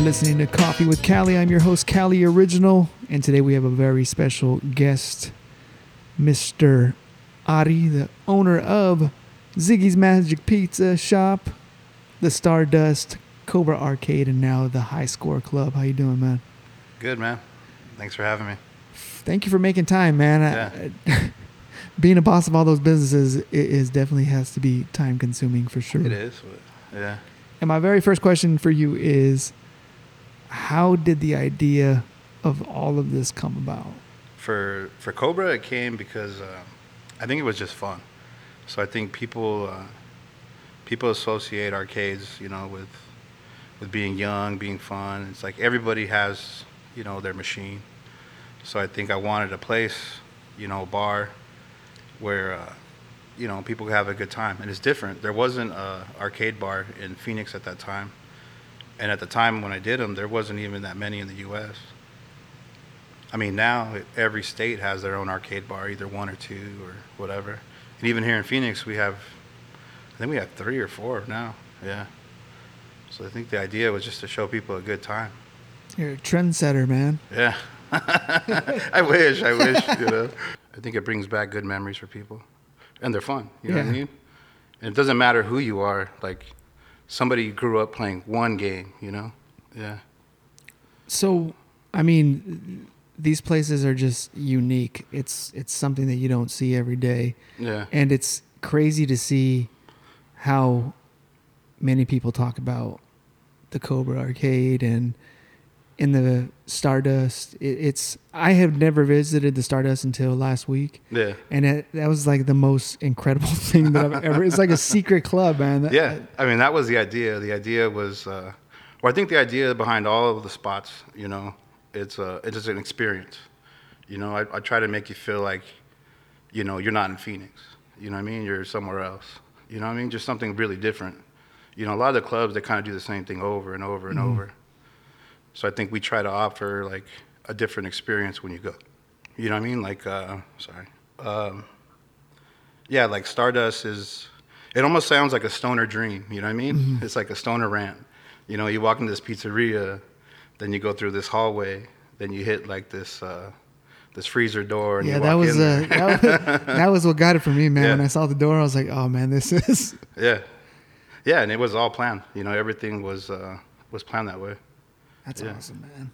listening to Coffee with Cali. I'm your host, Cali Original, and today we have a very special guest, Mr. Ari, the owner of Ziggy's Magic Pizza Shop, the Stardust, Cobra Arcade, and now the High Score Club. How you doing, man? Good, man. Thanks for having me. Thank you for making time, man. I- being a boss of all those businesses it is definitely has to be time consuming for sure. It is. Yeah. And my very first question for you is how did the idea of all of this come about? For for Cobra, it came because uh, I think it was just fun. So I think people uh, people associate arcades, you know, with with being young, being fun. It's like everybody has, you know, their machine. So I think I wanted a place, you know, a bar where uh, you know people could have a good time, and it's different. There wasn't a arcade bar in Phoenix at that time, and at the time when I did them, there wasn't even that many in the U.S. I mean, now every state has their own arcade bar, either one or two or whatever. And even here in Phoenix, we have, I think we have three or four now. Yeah. So I think the idea was just to show people a good time. You're a trendsetter, man. Yeah. I wish, I wish, you know. I think it brings back good memories for people. And they're fun, you know what Yeah. I mean? And it doesn't matter who you are, like somebody grew up playing one game, you know? Yeah. So, I mean, these places are just unique. It's it's something that you don't see every day, Yeah. and it's crazy to see how many people talk about the Cobra Arcade and in the Stardust. It, it's I have never visited the Stardust until last week. Yeah. And it, that was like the most incredible thing that I've ever. It's like a secret club, man. That- Yeah, I mean that was the idea. The idea was, uh, well, I think the idea behind all of the spots, you know, it's a it's just an experience. You know, I, I try to make you feel like, you know, you're not in Phoenix. You know what I mean? You're somewhere else. You know what I mean? Just something really different. You know, a lot of the clubs they kind of do the same thing over and over and over. So I think we try to offer like a different experience when you go. You know what I mean? Like, uh, sorry. Um, yeah, like Stardust is. It almost sounds like a stoner dream. You know what I mean? It's like a stoner rant. You know, you walk into this pizzeria, then you go through this hallway, then you hit like this uh, this freezer door. And Yeah, you that was, in uh, that was that was what got it for me, man. Yeah. When I saw the door, I was like, "Oh man, this is yeah, yeah, and it was all planned. You know, everything was uh, was planned that way. That's Yeah. awesome, man."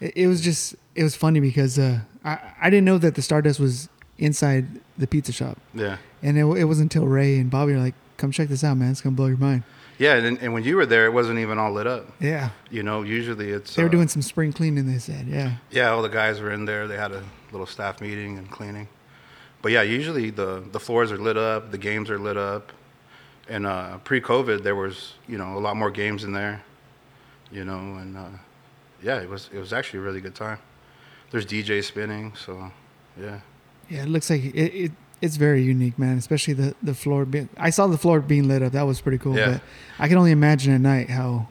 It, it was just it was funny because uh, I I didn't know that the Stardust was inside the pizza shop, Yeah, and it, it wasn't until Ray and Bobby were like, "Come check this out, man. It's gonna blow your mind." yeah, and, and when you were there, it wasn't even all lit up. Yeah, You know, usually it's they were uh, doing some spring cleaning. They said, "Yeah, Yeah, all the guys were in there. They had a little staff meeting and cleaning. But yeah, usually the, the floors are lit up, the games are lit up. And uh, pre-COVID, there was you know a lot more games in there, you know, and uh, yeah, it was it was actually a really good time. There's DJ spinning, so yeah, yeah." It looks like it. it it's very unique, man. Especially the the floor. Being, I saw the floor being lit up. That was pretty cool. Yeah. But I can only imagine at night how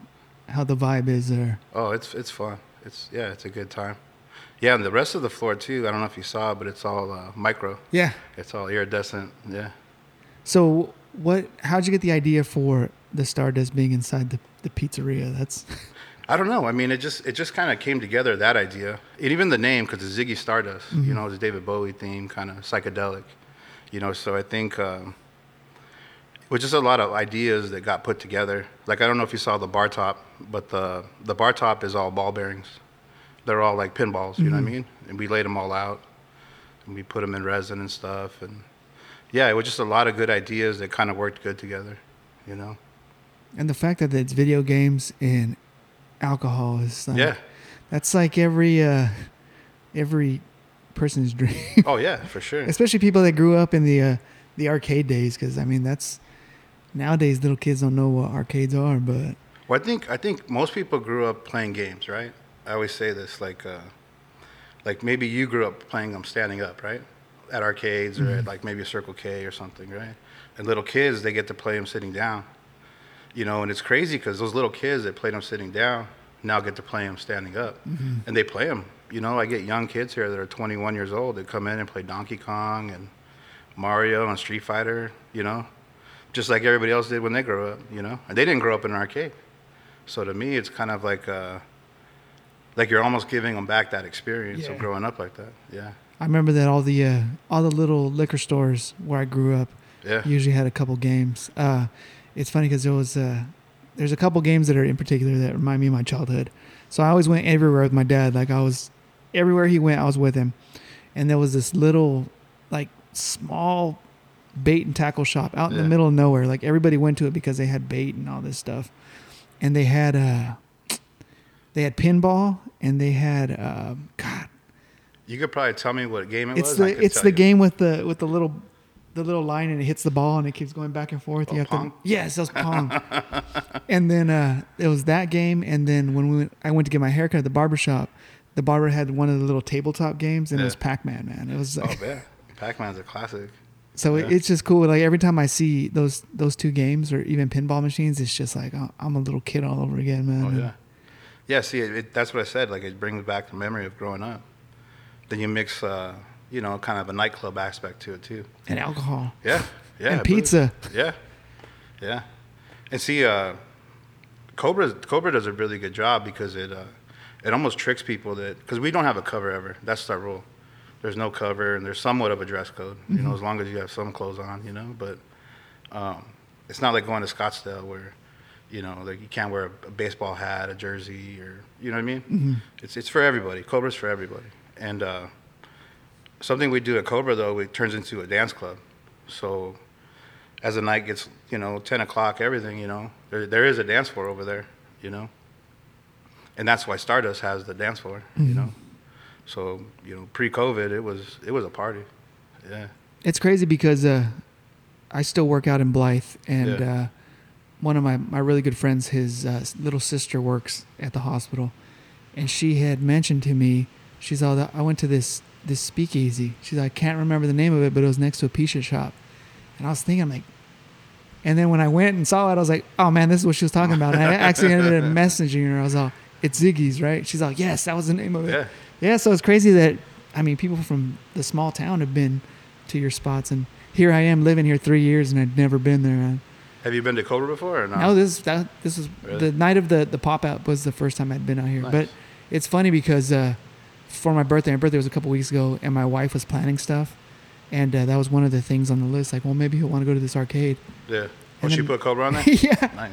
how the vibe is there. oh, it's it's fun. It's yeah, it's a good time. Yeah, and the rest of the floor too. I don't know if you saw, but it's all uh, micro. Yeah. It's all iridescent. Yeah. So what? How'd you get the idea for the Stardust being inside the, the pizzeria? That's I don't know. I mean, it just it just kind of came together that idea, and even the name because it's Ziggy Stardust. You know, it's a David Bowie theme, kind of psychedelic. You know, so I think um, it was just a lot of ideas that got put together. Like I don't know if you saw the bar top, but the the bar top is all ball bearings. They're all like pinballs. You know what I mean? And we laid them all out, and we put them in resin and stuff, and yeah, it was just a lot of good ideas that kind of worked good together. You know? And the fact that it's video games and alcohol is like, Yeah. That's like every uh, every person's dream, Oh yeah, for sure. especially people that grew up in the uh, the arcade days. Because I mean, that's nowadays little kids don't know what arcades are, but Well, I think I think most people grew up playing games, right? I always say this, like, uh, like maybe you grew up playing them standing up, right? At arcades or at like maybe a Circle K or something, right? And little kids, they get to play them sitting down, you know. And it's crazy because those little kids that played them sitting down now get to play them standing up, and they play them. You know, I get young kids here that are 21 years old that come in and play Donkey Kong and Mario and Street Fighter, you know, just like everybody else did when they grew up, you know. And they didn't grow up in an arcade. So to me, it's kind of like uh, like you're almost giving them back that experience Yeah. of growing up like that. Yeah, I remember that all the uh, all the little liquor stores where I grew up yeah, usually had a couple games. Uh, it's funny because there was uh, there's a couple games that are in particular that remind me of my childhood. So I always went everywhere with my dad. Like I was everywhere he went, I was with him. And there was this little like small bait and tackle shop out in the middle of nowhere. Like everybody went to it because they had bait and all this stuff. And they had uh they had pinball and they had uh, God You could probably tell me what game it it's was. The it's the you. game with the with the little the little line and it hits the ball and it keeps going back and forth. Oh, you have Pong? to yes, that was pong. and then uh, it was that game. And then when we went, I went to get my haircut at the barber shop, the barber had one of the little tabletop games and it was Pac Man. Man, it was Oh like, yeah, Pac-Man's a classic. so it, yeah. it's just cool. Like every time I see those those two games or even pinball machines, it's just like oh, I'm a little kid all over again, man. Oh yeah, yeah. See, it, it, that's what I said. Like it brings back the memory of growing up. Then you mix, uh, you know, kind of a nightclub aspect to it too. And alcohol Yeah, yeah. and pizza. Yeah, yeah. And see, uh, Cobra Cobra does a really good job because it uh, it almost tricks people that because we don't have a cover ever. That's our rule. There's no cover, and there's somewhat of a dress code. You know, as long as you have some clothes on, you know. But um, it's not like going to Scottsdale where you know like you can't wear a, a baseball hat, a jersey, or you know what I mean. It's it's for everybody. Cobra's for everybody, and uh, something we do at Cobra though it turns into a dance club. So as the night gets, you know, 10 o'clock, everything, you know, there, there is a dance floor over there, you know. And that's why Stardust has the dance floor, you know. So, you know, pre-COVID, it was it was a party. Yeah. It's crazy because uh, I still work out in Blythe, and Yeah. uh, one of my, my really good friends, his uh, little sister works at the hospital, and she had mentioned to me, she's all that I went to this this speakeasy. She's like, I can't remember the name of it, but it was next to a pizza shop, and I was thinking, I'm like, and then when I went and saw it, I was like, oh man, this is what she was talking about. And I actually ended up messaging her. I was like, it's Ziggy's, right? She's like, yes, that was the name of it. Yeah. Yeah, so it's crazy that I mean people from the small town have been to your spots, and here I am living here three years, and I'd never been there. Have you been to Cobra before or not? No, this that this was Really? the night of the the pop out was the first time I'd been out here. Nice. But it's funny because uh, for my birthday, my birthday was a couple weeks ago, and my wife was planning stuff, and uh, that was one of the things on the list. Like, well, maybe he'll want to go to this arcade. yeah. Oh, And she then- put Cobra on there? yeah, nice.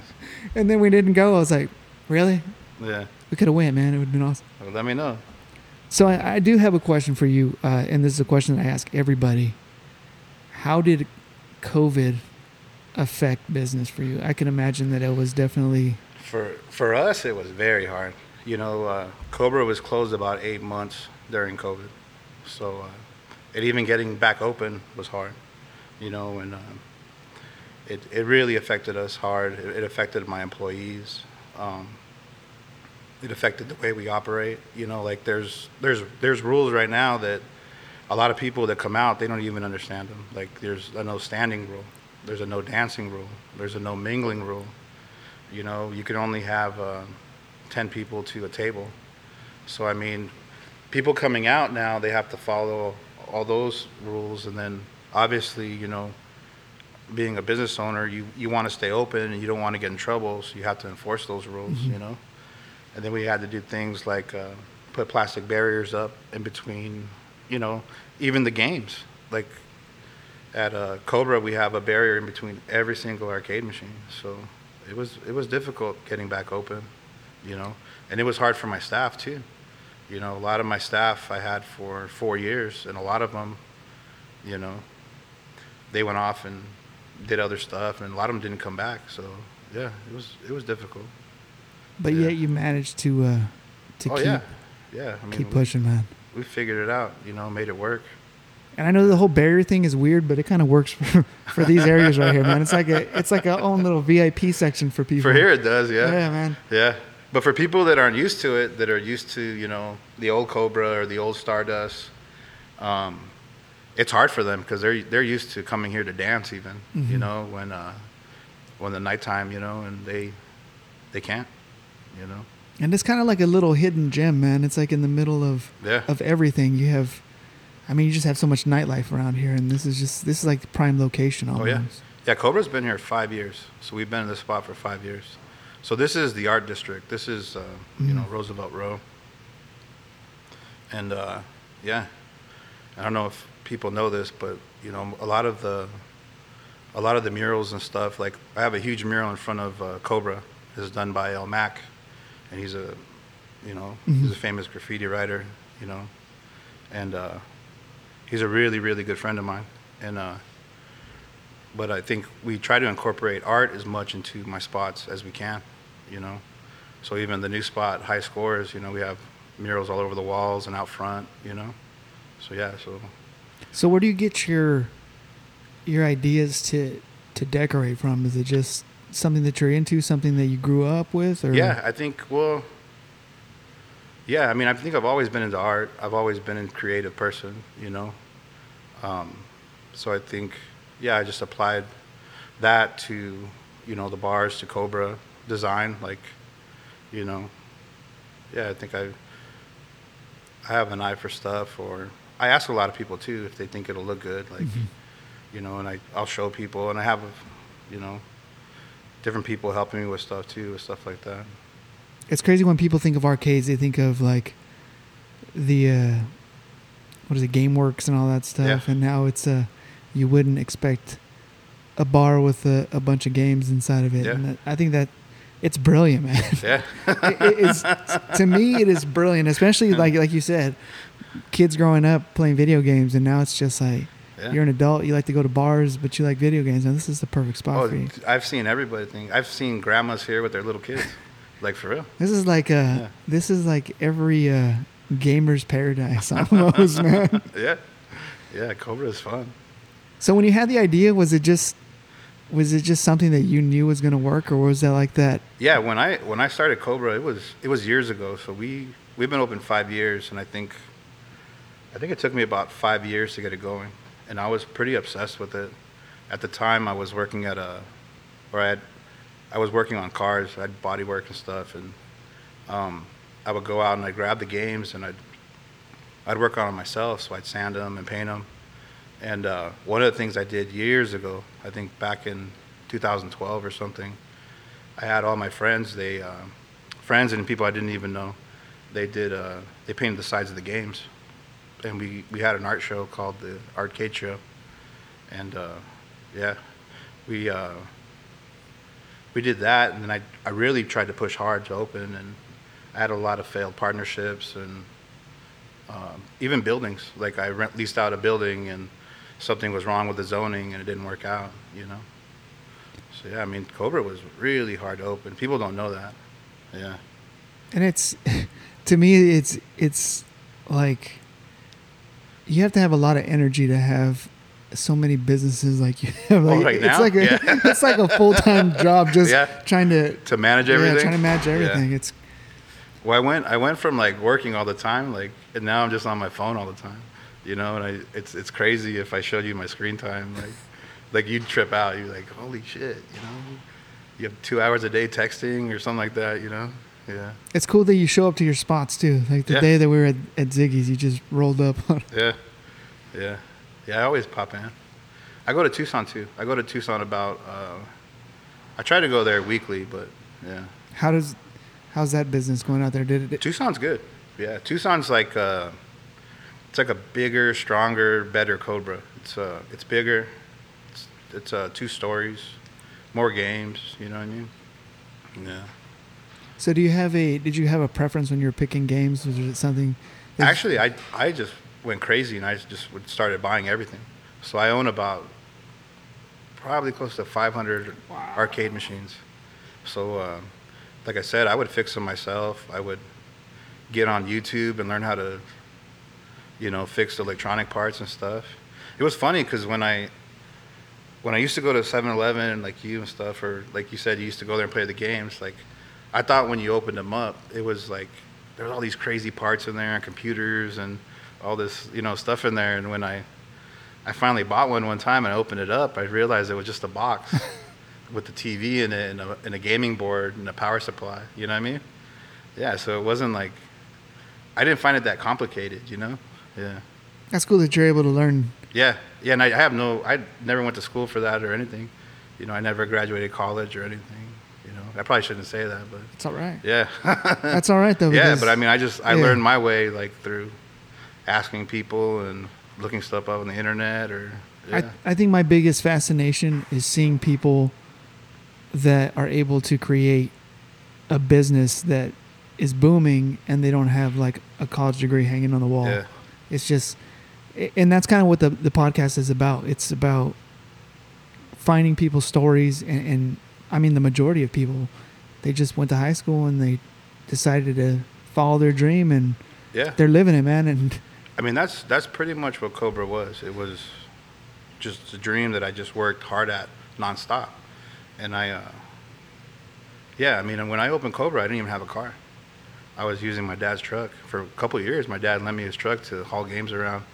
and then we didn't go. I was like, really? Yeah. We could have went, man. It would have been awesome. Well, let me know. So I, I do have a question for you, uh, and this is a question that I ask everybody. How did COVID affect business for you? I can imagine that it was definitely For for us, it was very hard. You know, uh, Cobra was closed about eight months during COVID, so uh, it even getting back open was hard. You know, and um, it it really affected us hard. It, it affected my employees. Um, it affected the way we operate. You know, like there's there's there's rules right now that a lot of people that come out they don't even understand them. Like there's a no standing rule, there's a no dancing rule, there's a no mingling rule. You know, you can only have uh, 10 people to a table. So, I mean, people coming out now, they have to follow all those rules. And then, obviously, you know, being a business owner, you, you want to stay open and you don't want to get in trouble. So, you have to enforce those rules, you know. And then we had to do things like uh, put plastic barriers up in between, you know, even the games. Like at uh, Cobra, we have a barrier in between every single arcade machine. So it was it was difficult getting back open, you know, and it was hard for my staff too. You know, a lot of my staff I had for four years, and a lot of them, you know, they went off and did other stuff, and a lot of them didn't come back. So yeah, it was it was difficult. but Yeah. yet you managed to uh, to oh keep yeah, yeah. I mean, keep we- pushing, man. We, figured it out. You know, made it work. And I know the whole barrier thing is weird, but it kind of works for, for these areas right here, man. It's like a it's like a own little VIP section for people. For here, it does. yeah, Yeah. man. Yeah. But for people that aren't used to it, that are used to, you know, the old Cobra or the old Stardust, um, it's hard for them because they're they're used to coming here to dance even, you Mhm. know, when uh, when the nighttime, you know, and they they can't, you know. And it's kind of like a little hidden gem, man. It's like in the middle of Yeah. of everything. You have, I mean, you just have so much nightlife around here, and this is just this is like the prime location Oh almost. yeah. Yeah, Cobra's been here five years, so we've been in this spot for five years. So this is the art district. This is, uh, you know, Mhm. Roosevelt Row. And uh, yeah, I don't know if people know this, but you know, a lot of the, a lot of the murals and stuff. Like I have a huge mural in front of uh, Cobra. This is done by El Mac, and he's a, you know, Mhm. he's a famous graffiti writer. You know, and uh, he's a really, really good friend of mine. And uh, but I think we try to incorporate art as much into my spots as we can, you know. So even the new spot, High Scores, you know, we have murals all over the walls and out front, you know. So yeah, so So where do you get your your ideas to to decorate from? Is it just something that you're into, something that you grew up with, or yeah, I think well, yeah, I mean, I think I've always been into art. I've always been a creative person, you know. Um, so I think, yeah, I just applied that to, you know, the bars to Cobra design, like, you know, yeah, I think I, I have an eye for stuff, or I ask a lot of people too if they think it'll look good, like, Mhm. you know, and I I'll show people, and I have, you know, different people helping me with stuff too, with stuff like that. It's crazy when people think of arcades, they think of like the uh, what is it, GameWorks and all that stuff, Yeah. and now it's uh, you wouldn't expect a bar with a, a bunch of games inside of it. Yeah. And that, I think that it's brilliant, man. Yeah. it, it is to me it is brilliant, especially like like you said, kids growing up playing video games, and now it's just like Yeah. you're an adult, you like to go to bars, but you like video games, and this is the perfect spot Oh, for you. I've seen everybody think. I've seen grandmas here with their little kids, like for real. This is like uh Yeah. this is like every uh, gamer's paradise almost, man. Yeah, yeah. Cobra is fun. So when you had the idea, was it just was it just something that you knew was gonna work, or was that like that? Yeah, when I when I started Cobra, it was it was years ago. So we we've been open five years, and I think I think it took me about five years to get it going, and I was pretty obsessed with it. At the time, I was working at a, or I had, I was working on cars. I had body work and stuff, and um, I would go out and I'd grab the games and I'd I'd work on them myself. So I'd sand them and paint them. And uh, one of the things I did years ago, I think back in 2012 or something, I had all my friends. They uh, friends and people I didn't even know. They did. Uh, they painted the sides of the games, and we we had an art show called the Arcade Show, and uh, yeah, we uh, we did that, and then I I really tried to push hard to open, and I had a lot of failed partnerships and um, even buildings. Like I rent leased out a building, and something was wrong with the zoning, and it didn't work out. You know. So yeah, I mean, Cobra was really hard to open. People don't know that. Yeah. And it's to me, it's it's like you have to have a lot of energy to have so many businesses like you have. Oh, like, Oh, right it's now? like a Yeah. it's like a full time job just Yeah. trying to To manage everything. yeah trying to manage everything. It's Well, I went I went from like working all the time, like, and now I'm just on my phone all the time. You know, and I it's it's crazy if I showed you my screen time, like, like you'd trip out. You're like, holy shit, you know, you have two hours a day texting or something like that. You know, yeah, it's cool that you show up to your spots too. Like the Yeah. day that we were at, at Ziggy's, you just rolled up. yeah, yeah, yeah. I always pop in. I go to Tucson too. I go to Tucson about. Uh, I try to go there weekly, but yeah. How does how's that business going out there? Did it? Tucson's good. Yeah, Tucson's like uh, it's like a bigger, stronger, better Cobra. It's uh, it's bigger. It's it's uh, two stories, more games. You know what I mean? Yeah. So do you have a? Did you have a preference when you were picking games? Was it something? Actually, I I just went crazy and I just would started buying everything. So I own about probably close to 500 arcade machines. So, uh, like I said, I would fix them myself. I would get on YouTube and learn how to, you know, fixed electronic parts and stuff. It was funny because when I when I used to go to 7-Eleven like you and stuff, or like you said, you used to go there and play the games. Like, I thought when you opened them up, it was like there was all these crazy parts in there and computers and all this, you know, stuff in there. And when I I finally bought one one time and I opened it up, I realized it was just a box with the TV in it and a, and a gaming board and a power supply. You know what I mean? Yeah. So it wasn't like I didn't find it that complicated. You know? Yeah. That's cool that you're able to learn. Yeah, yeah, and I, I have no, I never went to school for that or anything. You know, I never graduated college or anything. You know, I probably shouldn't say that, but It's all right. yeah. That's all right though. yeah, but I mean, I just I yeah. learned my way like through asking people and looking stuff up on the internet or yeah. I, I think my biggest fascination is seeing people that are able to create a business that is booming and they don't have like a college degree hanging on the wall. yeah. It's just, and that's kind of what the, the podcast is about. It's about finding people's stories. And, and I mean, the majority of people, they just went to high school and they decided to follow their dream and Yeah. they're living it, man. And I mean, that's that's pretty much what Cobra was. It was just a dream that I just worked hard at nonstop, and I, uh, yeah, I mean, when I opened Cobra, I didn't even have a car. I was using my dad's truck for a couple of years. My dad lent me his truck to haul games around,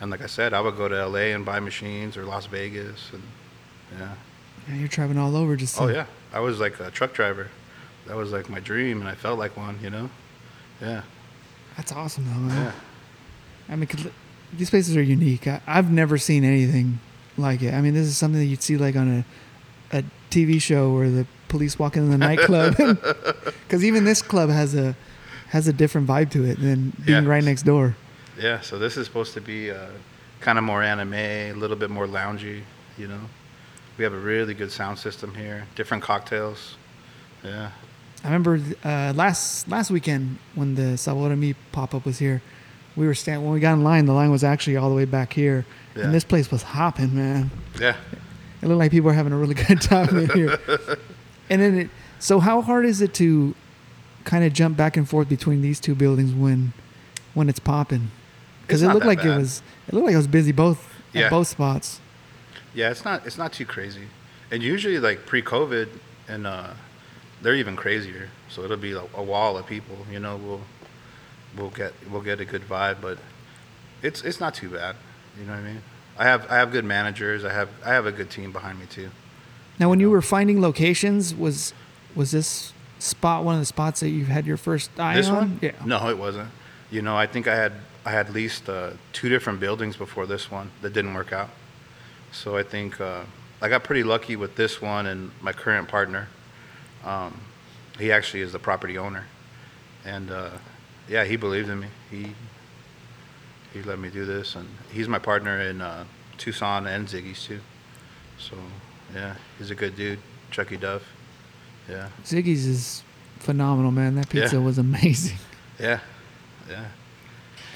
and like I said, I would go to L.A. and buy machines or Las Vegas, and yeah. yeah, you're traveling all over just oh, to, Oh yeah, I was like a truck driver. That was like my dream, and I felt like one. You know, yeah, That's awesome, though, man. yeah. I mean, these places are unique. I, I've never seen anything like it. I mean, this is something that you'd see like on a, a TV show where the police walking in the nightclub. Because even this club has a has a different vibe to it than being Yeah. right next door. Yeah, so this is supposed to be uh, kind of more anime, a little bit more loungy, you know. We have a really good sound system here, different cocktails. Yeah. I remember uh, last last weekend when the Sabor Me pop up was here, we were standing when we got in line. The line was actually all the way back here, Yeah. and this place was hopping, man. Yeah. It looked like people were having a really good time in here. And then, it, so how hard is it to kind of jump back and forth between these two buildings when when it's popping? Because it looked like it was it looked like it was busy both Yeah. at both spots. Yeah, it's not it's not too crazy. And usually like pre-COVID and uh they're even crazier. So it'll be a, a wall of people, you know, we'll we'll get we'll get a good vibe, but it's it's not too bad. You know what I mean? I have I have good managers. I have I have a good team behind me too. Now, when you were finding locations, was was this spot one of the spots that you had your first eye This on? one? Yeah. No, it wasn't. You know, I think I had I had leased uh, two different buildings before this one that didn't work out. So I think uh, I got pretty lucky with this one and my current partner. Um, he actually is the property owner, and uh, yeah, he believed in me. He he let me do this, and he's my partner in uh, Tucson and Ziggy's too. So yeah, he's a good dude, Chucky Duff. Yeah, Ziggy's is phenomenal, man. That pizza Yeah. was amazing. yeah, yeah.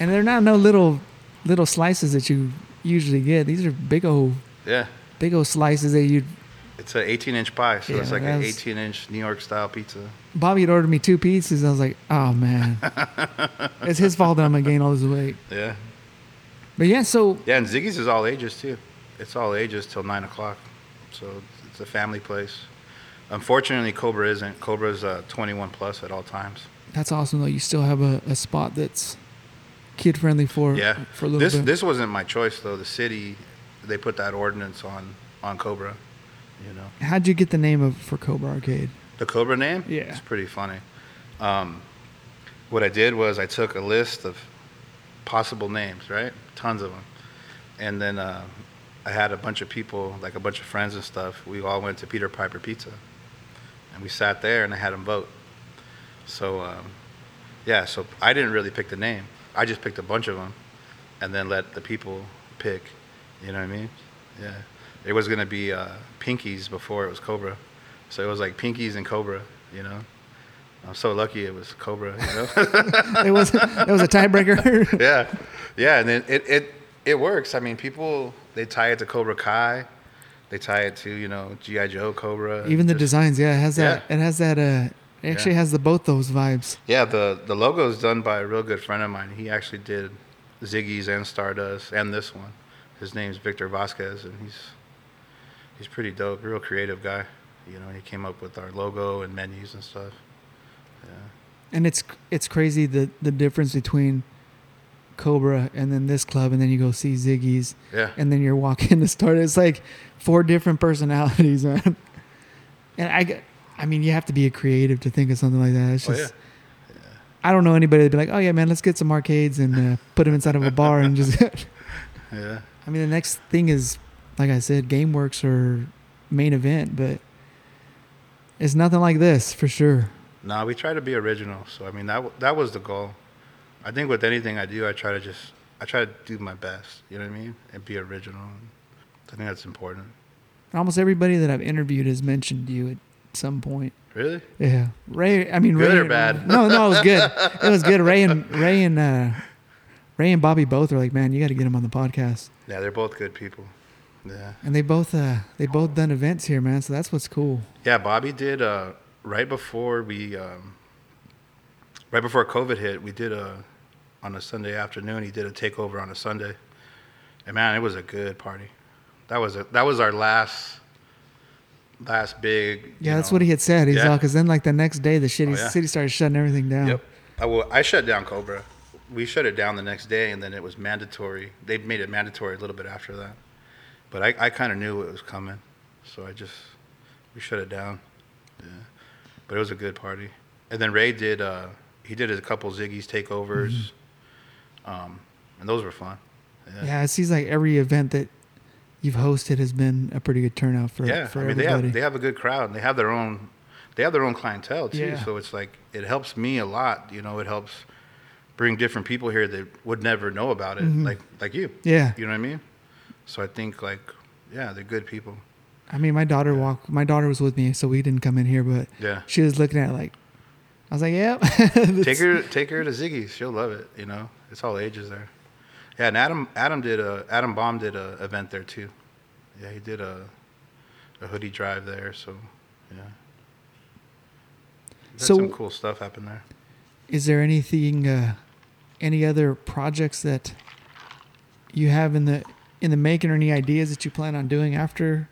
And they're not no little little slices that you usually get. These are big old Yeah, big old slices that you It's an 18 inch pie, so Yeah, it's like an 18 inch New York style pizza. Bobby had ordered me two pizzas. I was like, oh man, it's his fault that I'm gonna gain all this weight. Yeah. But yeah, so Yeah, and Ziggy's is all ages too. It's all ages till 9 o'clock. So it's a family place. Unfortunately, Cobra isn't. Cobra's uh, 21 plus at all times. that's awesome though. You still have a, a spot that's kid friendly for Yeah. for a little This bit. this wasn't my choice though. The city, they put that ordinance on on Cobra. You know. How'd you get the name of for Cobra Arcade? The Cobra name? Yeah. It's pretty funny. Um, what I did was I took a list of possible names, right? Tons of them. And then uh, I had a bunch of people, like a bunch of friends and stuff. We all went to Peter Piper Pizza. And we sat there and I had them vote. So, um, yeah, so I didn't really pick the name. I just picked a bunch of them and then let the people pick. You know what I mean? Yeah. It was going to be uh, Pinkies before it was Cobra. So it was like Pinkies and Cobra, you know? I'm so lucky it was Cobra, you know? it was it was a tiebreaker. yeah. Yeah, and then it, it, it works. I mean, people, they tie it to Cobra Kai. They tie it to, you know, G.I. Joe, Cobra. Even the Just- designs, yeah, it has that. Yeah. It has that. Uh, it actually Yeah. has the both those vibes. Yeah, the, the logo is done by a real good friend of mine. He actually did Ziggy's and Stardust and this one. His name's Victor Vasquez, and he's he's pretty dope, real creative guy. You know, he came up with our logo and menus and stuff. Yeah. And it's it's crazy the the difference between Cobra and then this club, and then you go see Ziggy's, Yeah. and then you're walking to start. It's like four different personalities, man. And I, I mean, you have to be a creative to think of something like that. It's Oh, just, I don't know anybody that'd be like, oh yeah, man, let's get some arcades and uh, put them inside of a bar and just. Yeah. I mean, the next thing is, like I said, GameWorks or main event, but It's nothing like this for sure. No, we try to be original. So I mean that w- that was the goal. I think with anything I do, I try to just I try to do my best. You know what I mean? And be original. I think that's important. Almost everybody that I've interviewed has mentioned you at some point. Really? Yeah, Ray. I mean, Good Ray or bad? No, no, it was good. It was good. Ray and Ray and uh, Ray and Bobby both are like, man, you got to get him on the podcast. Yeah, they're both good people. Yeah. And they both uh, they both done events here, man. So that's what's cool. Yeah, Bobby did uh, right before we, um, right before COVID hit. We did a on a Sunday afternoon. He did a takeover on a Sunday, and man, it was a good party. That was a, that was our last last big. Yeah, that's know- what he had said. He's Yeah. all because then like the next day the shitty Oh, yeah. city started shutting everything down. Yep. I, will, I shut down Cobra. We shut it down the next day, and then it was mandatory. They made it mandatory a little bit after that. But I, I kind of knew it was coming, so I just we shut it down. Yeah. But it was a good party. And then Ray did uh, he did a couple Ziggy's takeovers, um, and those were fun. Yeah. Yeah, it seems like every event that you've hosted has been a pretty good turnout for yeah, for I mean they have they have a good crowd and they have their own they have their own clientele too. Yeah. So it's like it helps me a lot. You know, it helps bring different people here that would never know about it, Mhm. like like you. yeah, You know what I mean? So I think like yeah, they're good people. I mean, my daughter walked. My daughter was with me, so we didn't come in here, but Yeah. she was looking at like, I was like, "Yep." take her take her to Ziggy's. She'll love it. You know, it's all ages there. Yeah, and Adam Adam did a Adam Baum did a event there too. Yeah, he did a a hoodie drive there. So yeah. So- some cool stuff happened there. Is there anything, uh, any other projects that you have in the in the making, or any ideas that you plan on doing after?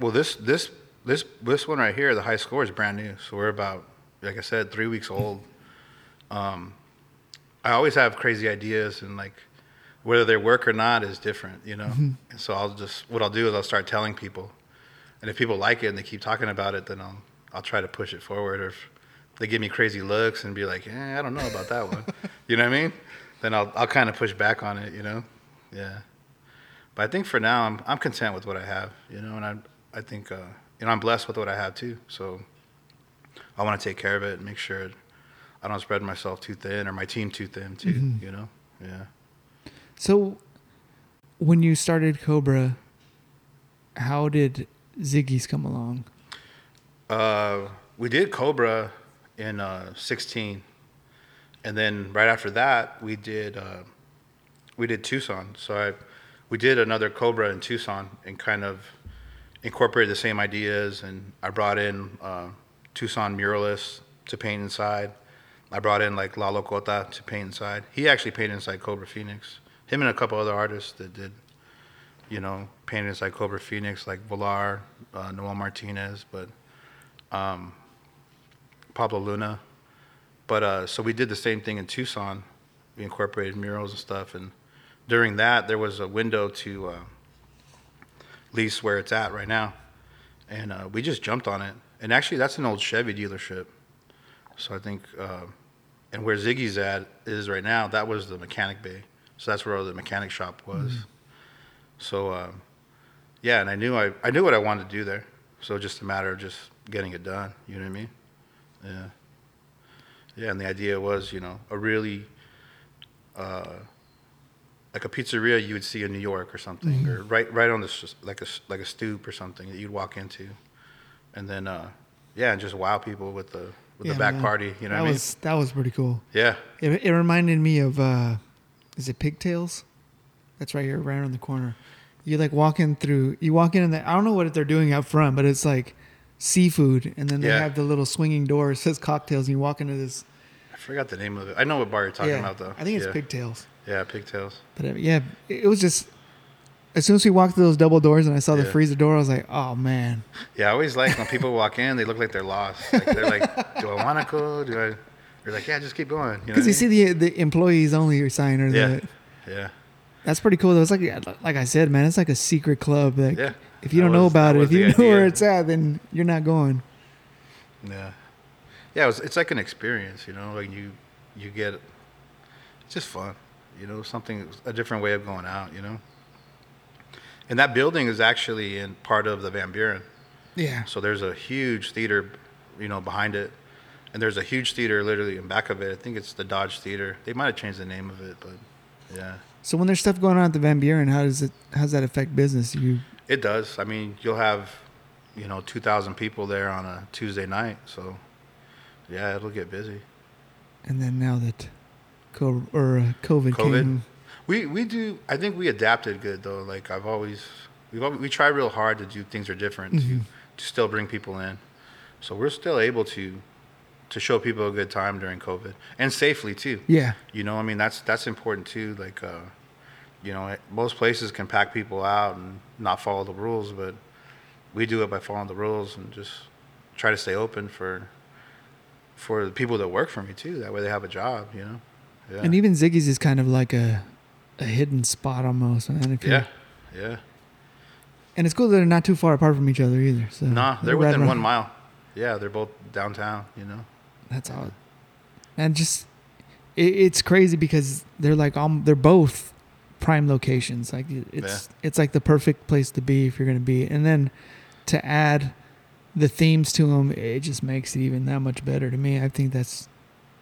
Well, this this this this one right here, the high score is brand new. So we're about, like I said, three weeks old. Um, I always have crazy ideas, and like whether they work or not is different, you know. And so I'll just what I'll do is I'll start telling people, and if people like it and they keep talking about it, then I'll I'll try to push it forward. Or if they give me crazy looks and be like, eh, I don't know about that one, you know what I mean? Then I'll I'll kind of push back on it, you know. Yeah. But I think for now I'm I'm content with what I have, you know, and I I think uh, you know I'm blessed with what I have too. So I want to take care of it and make sure I don't spread myself too thin or my team too thin too. Mhm. You know, yeah. So, when you started Cobra, how did Ziggy's come along? Uh, we did Cobra in uh, 16, and then right after that we did uh, we did Tucson. So I we did another Cobra in Tucson and kind of incorporated the same ideas. And I brought in uh, Tucson muralists to paint inside. I brought in like Lalo Cota to paint inside. He actually painted inside Cobra Phoenix. Him and a couple other artists that did, you know, painted inside Cobra Phoenix like Volar, uh, Noel Martinez, but um, Pablo Luna. But uh, so we did the same thing in Tucson. We incorporated murals and stuff, and during that there was a window to uh, lease where it's at right now, and uh, we just jumped on it. And actually, that's an old Chevy dealership. So I think, uh, and where Ziggy's at is right now. That was the mechanic bay. So that's where the mechanic shop was. So um, yeah, and I knew I, I knew what I wanted to do there. So just a matter of just getting it done. You know what I mean? Yeah. Yeah, and the idea was, you know, a really uh, like a pizzeria you would see in New York or something, or right right on this like a like a stoop or something that you'd walk into, and then uh, yeah, and just wow people with the with Yeah, the back man. party. You know that what I mean? was that was pretty cool. Yeah. It, it reminded me of uh, is it Pigtails? That's right here, right around the corner. You like walking through. You walk in and the, I don't know what they're doing out front, but it's like seafood, and then they Yeah. have the little swinging door. It says cocktails, and you walk into this. I forgot the name of it. I know what bar you're talking yeah, about though. I think it's yeah. Pigtails. Yeah, pigtails. But uh, yeah, it it was just as soon as we walked through those double doors and I saw the Yeah. freezer door, I was like, oh man. Yeah, I always like when people walk in, they look like they're lost. Like they're like, "Do I want to go? Do I?" You're like, "Yeah, just keep going." You know Because what I you see the the employees only sign or Yeah. the mean? yeah, that's pretty cool. though. It's like like I said, man, it's like a secret club. Like yeah, if you That don't know was- about it, was if you know the where idea. it's at, then you're not going. yeah, yeah. It was, it's like an experience, you know. Like you, you get, it's just fun, you know. Something, a different way of going out, you know. And that building is actually in part of the Van Buren. Yeah. So there's a huge theater you know, behind it. And there's a huge theater literally in back of it. I think it's the Dodge Theater. They might have changed the name of it, but yeah, So when there's stuff going on at the Van Buren, how does it how does that affect business? You it does. I mean, you'll have, you know, 2,000 people there on a Tuesday night. So yeah, it'll get busy. and then now that COVID or uh, COVID, COVID? came, We we do. I think we adapted good though. Like I've always we've always, we try real hard to do things are different Mhm. to to still bring people in. So we're still able to to show people a good time during COVID and safely too. yeah, You know, I mean that's that's important too. Like uh, you know, most places can pack people out and not follow the rules, but we do it by following the rules and just try to stay open for for the people that work for me too. That way they have a job. You know. Yeah. and even Ziggy's is kind of like a a hidden spot almost, man. If yeah. Yeah. and it's cool that they're not too far apart from each other either. So Nah, they're right within around- one mile. Yeah, they're both downtown. You know. That's all. And just it, it's crazy because they're like um they're both prime locations. Like it- it's it's like the perfect place to be if you're gonna be. And then to add the themes to them, it just makes it even that much better to me. I think that's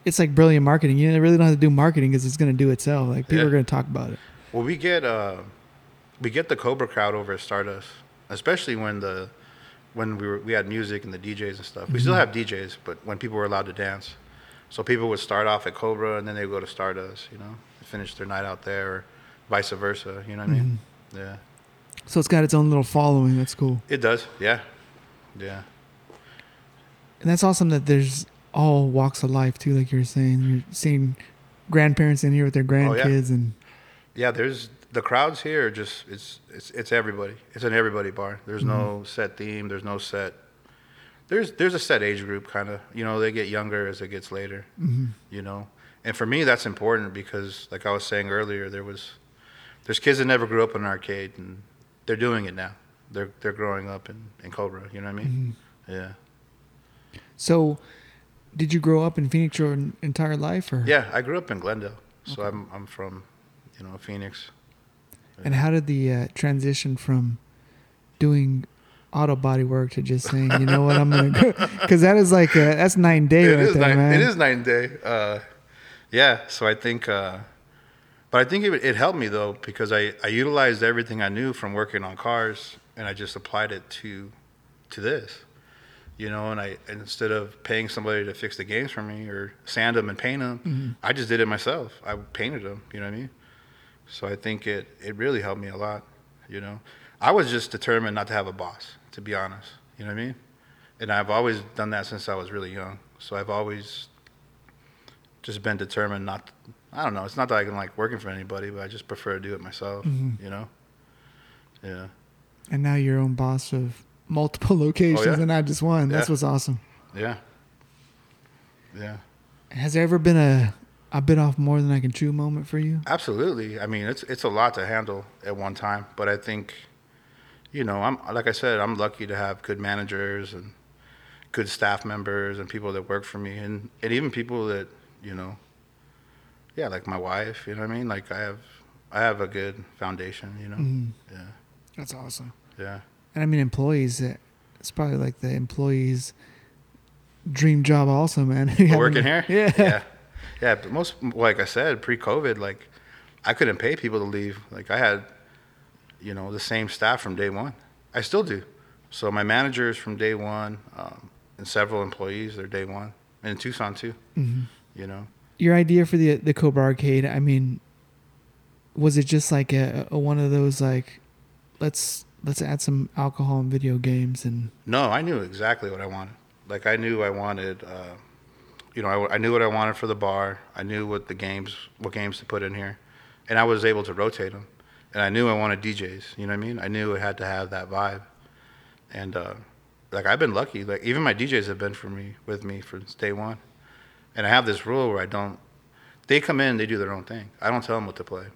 it's like brilliant marketing. You really don't have to do marketing because it's gonna do itself. Like people Yeah. are gonna talk about it. Well, we get uh, we get the Cobra crowd over at Stardust, especially when the when we were we had music and the DJs and stuff. We still Mhm. have DJs, but when people were allowed to dance, so people would start off at Cobra and then they would go to Stardust. You know, finish their night out there, or vice versa. You know what I mean? Mhm. Yeah, So it's got its own little following. That's cool. it does. Yeah, yeah, And that's awesome that there's all walks of life too, like you were saying. You're seeing grandparents in here with their Oh, yeah. grandkids and yeah. There's the crowds here. Just it's it's it's everybody. It's an everybody bar. There's no set theme. There's no set. There's there's a set age group kind of. You know, they get younger as it gets later. mhm. you know and for me that's important because like i was saying earlier there was there's kids that never grew up in an arcade and they're doing it now they're they're growing up in, in cobra you know what i mean Mhm. yeah So, did you grow up in Phoenix your entire life, or yeah i grew up in glendale so i'm i'm from you know phoenix And how did the uh, transition from doing auto body work to just saying, you know what, I'm gonna go? Because that is like uh that's nine day it right there, night, man. it is nine day uh yeah so i think uh but i think it, it helped me though because i i utilized everything i knew from working on cars and i just applied it to to this you know and i instead of paying somebody to fix the games for me or sand them and paint them Mhm. i just did it myself. I painted them you know what i mean? So i think it it really helped me a lot you know? I was just determined not to have a boss to be honest you know what i mean? And i've always done that since i was really young. So i've always just been determined not i don't know it's not that i can like working for anybody but i just prefer to do it myself Mhm. you know? Yeah. And now you're your own boss of multiple locations Oh, yeah. and not just one. That's what's awesome. yeah yeah Has there ever been a I bit off more than I can chew moment for you? Absolutely. I mean, it's it's a lot to handle at one time, but I think, you know, I'm like I said, I'm lucky to have good managers and good staff members and people that work for me, and and even people that you know, yeah, like my wife. You know what I mean? Like I have I have a good foundation. You know. Mhm. Yeah. That's awesome. Yeah. And I mean, employees. uh, It's probably like the employees' dream job, also, man. Working here. Yeah. Yeah. Yeah. But most, like I said, pre-COVID, like I couldn't pay people to leave. Like I had, you know, the same staff from day one. I still do. So my managers from day one, um, and several employees, they're day one, and in Tucson too. Mhm. You know. Your idea for the the Cobra Arcade. I mean, was it just like a, a one of those like, let's let's add some alcohol and video games and No, I knew exactly what I wanted. Like I knew I wanted, uh, you know, I, I knew what I wanted for the bar. I knew what the games, what games to put in here, and I was able to rotate them. And I knew I wanted DJs. You know what I mean? I knew it had to have that vibe. And uh, like I've been lucky. Like even my DJs have been for me with me from day one. And I have this rule where I don't. They come in, they do their own thing. I don't tell them what to play.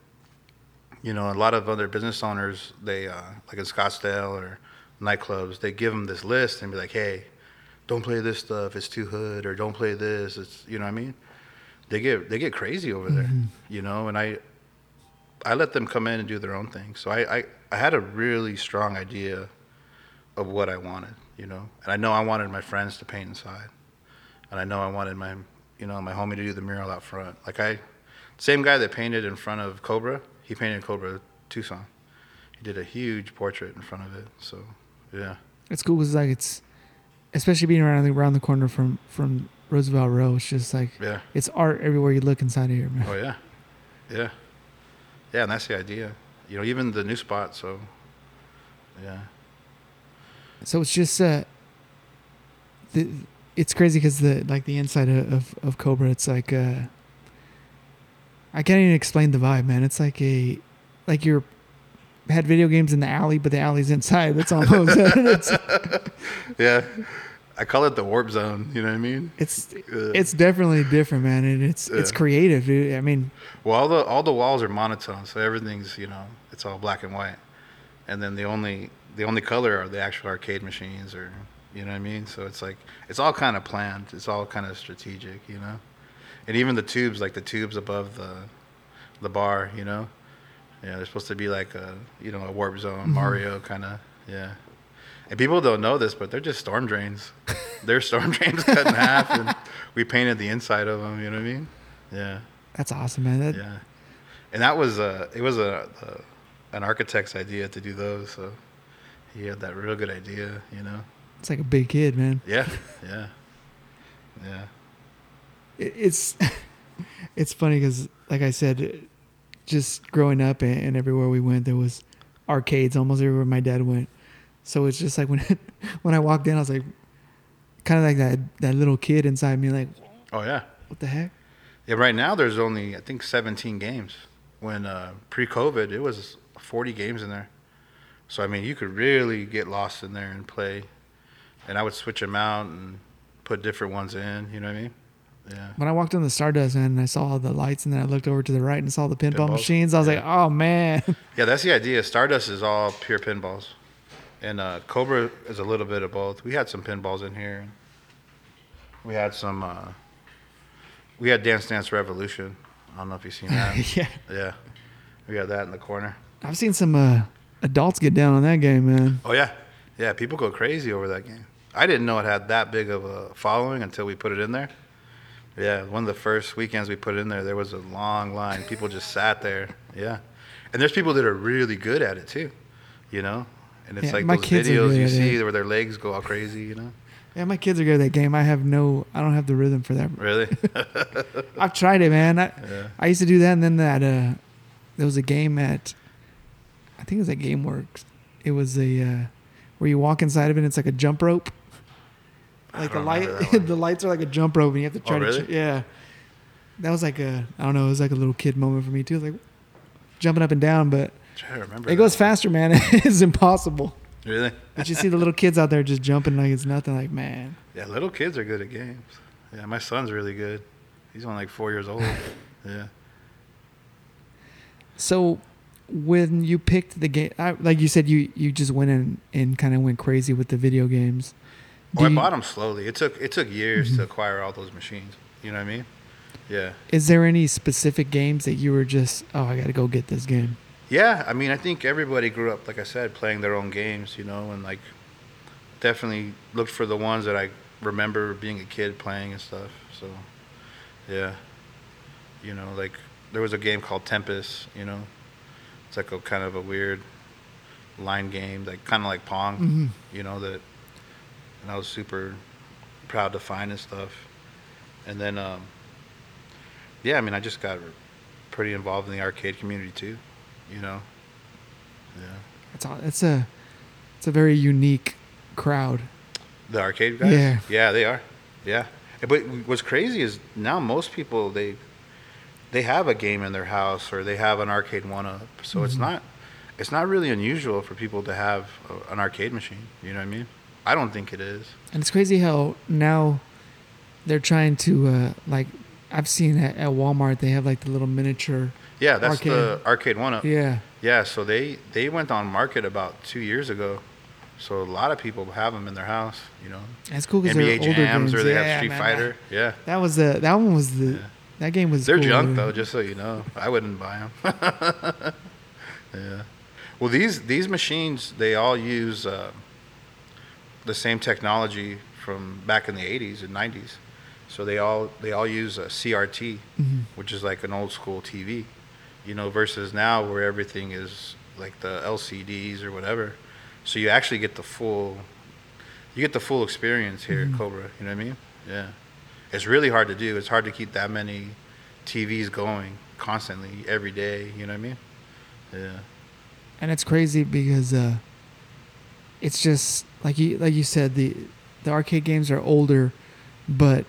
You know, a lot of other business owners, they uh, like in Scottsdale or nightclubs, they give them this list and be like, "Hey, don't play this stuff. It's too hood." Or "Don't play this." It's you know what I mean. They get they get crazy over there, Mhm. you know. And I I let them come in and do their own thing. So I I, I had a really strong idea of what I wanted, you know. And I know I wanted my friends to paint inside, and I know I wanted my, you know, my homie to do the mural out front. Like I, same guy that painted in front of Cobra, he painted Cobra Tucson. He did a huge portrait in front of it. So, yeah. It's cool because like it's, especially being around the, around the corner from from Roosevelt Row. It's just like Yeah. it's art everywhere you look inside of here, man. Oh yeah, yeah, yeah, and that's the idea. You know, even the new spot. So, yeah, So it's just uh, the it's crazy because the like the inside of, of of Cobra, it's like uh, I can't even explain the vibe, man. It's like a like you're had video games in the alley, but the alley's inside. That's almost it's yeah. I call it the warp zone. You know what I mean? it's it's definitely different, man, and it's it's creative. Dude. I mean, well, all the all the walls are monotone, so everything's you know it's all black and white, and then the only the only color are the actual arcade machines, or you know what I mean. So it's like it's all kind of planned. It's all kind of strategic, you know. And even the tubes, like the tubes above the the bar, you know. Yeah, they're supposed to be like a you know a warp zone, Mhm. Mario kind of yeah. And people don't know this, but they're just storm drains. they're storm drains cut in half, and we painted the inside of them. You know what I mean? Yeah. that's awesome, man. That, Yeah, and that was uh, it was a, a an architect's idea to do those. So he had that real good idea, you know. It's like a big kid, man. Yeah, yeah, yeah. It, it's it's funny because, like I said, just growing up and, and everywhere we went, there was arcades almost everywhere my dad went. So it's just like when when I walked in, I was like, kind of like that that little kid inside me, like, Oh yeah, what the heck? yeah. Right now there's only I think 17 games. When uh, pre-COVID, it was 40 games in there. So I mean, you could really get lost in there and play. And I would switch them out and put different ones in. You know what I mean? Yeah. When I walked on the Stardust man, and I saw all the lights, and then I looked over to the right and saw the pinball Pinballs? machines. I was like, oh man, Yeah, that's the idea. Stardust is all pure pinballs, and uh, Cobra is a little bit of both. We had some pinballs in here. We had some. Uh, we had Dance Dance Revolution. I don't know if you've seen that. yeah. yeah, we got that in the corner. I've seen some uh, adults get down on that game, man. Oh yeah, yeah. People go crazy over that game. I didn't know it had that big of a following until we put it in there. Yeah, one of the first weekends we put in there, there was a long line. People just sat there. Yeah, and there's people that are really good at it too. You know, and it's Yeah, like those videos you see where their legs go all crazy. You know, Yeah, my kids are good at that game. I have no, I don't have the rhythm for that. really. I've tried it, man. I, yeah. I used to do that, and then that uh, there was a game at, I think it was at GameWorks. It was a uh, where you walk inside of it. and It's like a jump rope. Like the light, remember that one. the lights are like a jump rope, and you have to oh, try Oh, to, ch- yeah. That was like a, I don't know, it was like a little kid moment for me too. Like jumping up and down, but Try to remember. it that. goes faster, man. it's impossible. Really? But you see the little kids out there just jumping like it's nothing. Like man, Yeah, little kids are good at games. Yeah, my son's really good. He's only like four years old. Yeah. So when you picked the game, I, like you said, you you just went in and kind of went crazy with the video games. Well, I bought them slowly. It took it took years Mhm. to acquire all those machines. You know what I mean? Yeah. Is there any specific games that you were just, oh, I got to go get this game? Yeah, I mean, I think everybody grew up, like I said, playing their own games, you know, and like definitely looked for the ones that I remember being a kid playing and stuff. So, yeah, you know, like there was a game called Tempest, you know, it's like a kind of a weird line game, like kind of like Pong, Mhm. you know, that, and I was super proud to find and stuff. And then, um, yeah, I mean, I just got pretty involved in the arcade community too you know. Yeah. It's all, it's a it's a very unique crowd. The arcade guys. Yeah. Yeah, they are. Yeah. But what's crazy is now most people they they have a game in their house or they have an Arcade1Up. So it's Mhm. not it's not really unusual for people to have a, an arcade machine. You know what I mean? I don't think it is. And it's crazy how now they're trying to uh, like I've seen at, at Walmart they have like the little miniature. Yeah, that's the Arcade. Arcade1Up. Yeah. Yeah, so they they went on market about two years ago. So a lot of people have them in their house. You know, that's cool because they're older games. or they yeah, have Street man, Fighter. Yeah. That, that was the that one was the Yeah. that game was. They're cool, junk dude. though, just so you know. I wouldn't buy them. yeah. Well, these these machines they all use uh, the same technology from back in the 80s and 90s. So they all they all use a CRT, Mhm. which is like an old school TV, you know, versus now where everything is like the LCDs or whatever. So you actually get the full you get the full experience here Mhm. at Cobra, you know what I mean? Yeah. It's really hard to do. It's hard to keep that many TVs going constantly every day, you know what I mean? Yeah. and it's crazy because uh, it's just like you like you said the the arcade games are older, but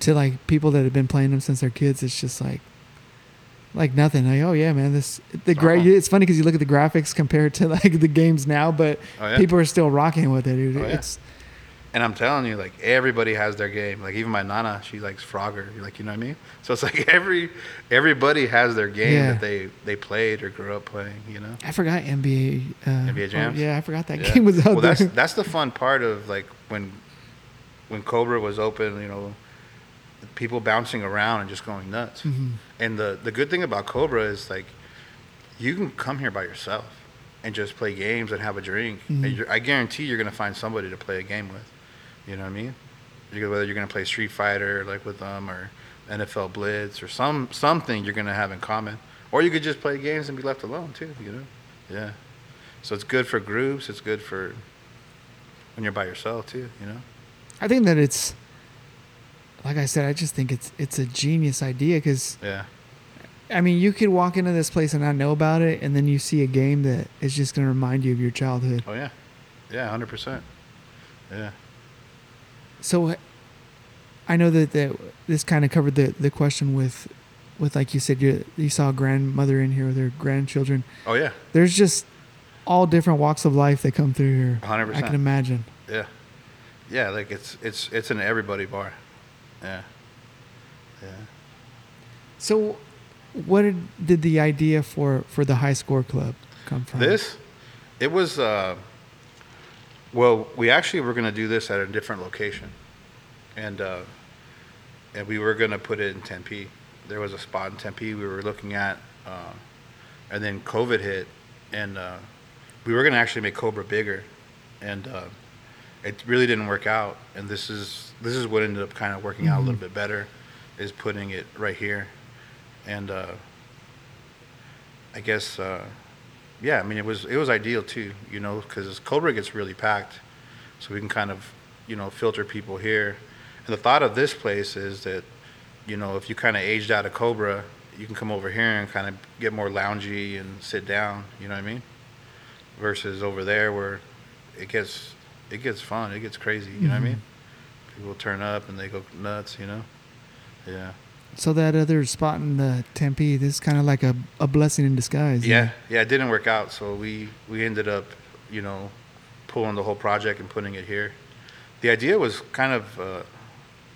to like people that have been playing them since they're kids, it's just like like nothing. Like oh yeah, man, this the gra- Uh-huh. It's funny because you look at the graphics compared to like the games now, but Oh yeah. people are still rocking with it, dude. Oh, yeah. It's And I'm telling you, like everybody has their game. Like even my nana, she likes Frogger. Like you know what I mean? So it's like every everybody has their game Yeah. that they they played or grew up playing. You know? I forgot NBA. Uh, NBA Jams? oh, yeah, I forgot that Yeah. game was out well, there. that's that's the fun part of like when when Cobra was open. You know, people bouncing around and just going nuts. Mhm. And the the good thing about Cobra is like you can come here by yourself and just play games and have a drink. Mhm. And you're, I guarantee you're gonna find somebody to play a game with. You know what I mean? You, whether you're gonna play Street Fighter like with them or NFL Blitz or some something you're gonna have in common, or you could just play games and be left alone too. You know? Yeah. So it's good for groups. It's good for when you're by yourself too. You know? I think that it's like I said. I just think it's it's a genius idea because Yeah. I mean you could walk into this place and not know about it, and then you see a game that is just going to remind you of your childhood. Oh yeah. Yeah. Hundred percent. Yeah. So I know that, that this kind of covered the, the question with with like you said you you saw a grandmother in here with her grandchildren. Oh yeah. There's just all different walks of life that come through here. 100%. I can imagine. Yeah. Yeah. Like it's it's it's an everybody bar. Yeah. Yeah. So, what did, did the idea for for the high score club come from? This, it was. Uh, well, we actually were going to do this at a different location, and uh, and we were going to put it in Tempe. There was a spot in Tempe we were looking at, uh, and then COVID hit, and uh, we were going to actually make Cobra bigger, and uh, it really didn't work out. And this is this is what ended up kind of working out a little Mhm. bit better, is putting it right here, and uh, I guess. Yeah, I mean it was it was ideal too, you know, because Cobra gets really packed, so we can kind of, you know, filter people here. And the thought of this place is that, you know, if you kind of aged out of Cobra, you can come over here and kind of get more loungy and sit down. You know what I mean? Versus over there where it gets it gets fun, it gets crazy. You know what I mm-hmm. mean? People turn up and they go nuts. You know? Yeah. So that other spot in the Tempe, this is kind of like a, a blessing in disguise. Yeah, yeah, it didn't work out, so we we ended up, you know, pulling the whole project and putting it here. The idea was kind of uh,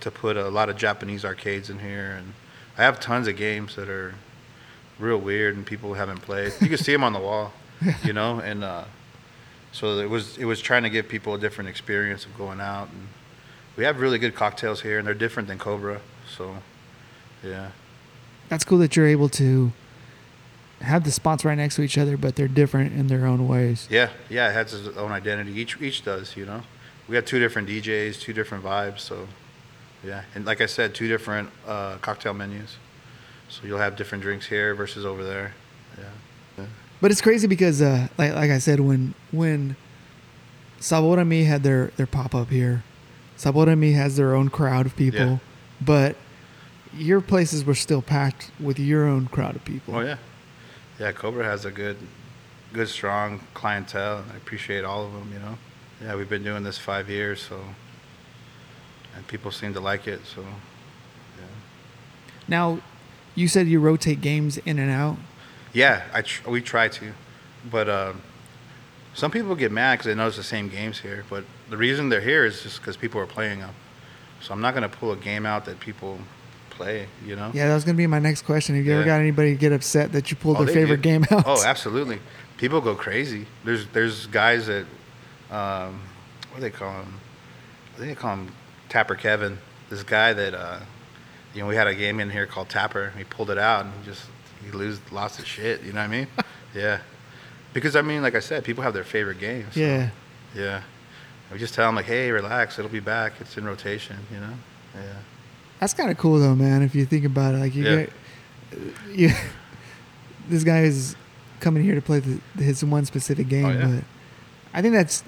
to put a lot of Japanese arcades in here, and I have tons of games that are real weird and people haven't played. You can see them on the wall, you know, and uh, so it was it was trying to give people a different experience of going out, and we have really good cocktails here, and they're different than Cobra, so yeah. That's cool that you're able to have the spots right next to each other, but they're different in their own ways. Yeah, yeah, it has its own identity. Each each does, you know. We got two different DJs, two different vibes, so yeah. And like I said, two different uh, cocktail menus. So you'll have different drinks here versus over there. Yeah. But it's crazy because, uh, like, like I said, when when Sabor Me had their, their pop up here, Sabor Me has their own crowd of people, Yeah. but your places were still packed with your own crowd of people. Oh yeah. Yeah, Cobra has a good good strong clientele and I appreciate all of them, you know. Yeah, we've been doing this 5 years, so and people seem to like it, so yeah. Now, you said you rotate games in and out. Yeah, I tr- we try to, but um, some people get mad because they know it's the same games here. But the reason they're here is just because people are playing them. So I'm not gonna pull a game out that people play. You know? Yeah, that was gonna be my next question. Have you ever got anybody get upset that you pulled Oh, their favorite game out? Oh, absolutely. People go crazy. There's there's guys that, um, what do they call him? I think they call him Tapper Kevin. This guy that, uh, you know, we had a game in here called Tapper. He pulled it out and he just he lose lost his shit. You know what I mean? yeah. Because I mean, like I said, people have their favorite games. so, yeah. Yeah. we just tell them like, hey, relax, it'll be back. It's in rotation, you know. Yeah. That's kind of cool though, man. If you think about it, like you, Yeah. get, you this guy is coming here to play the, his one specific game, Oh, yeah. but I think that's,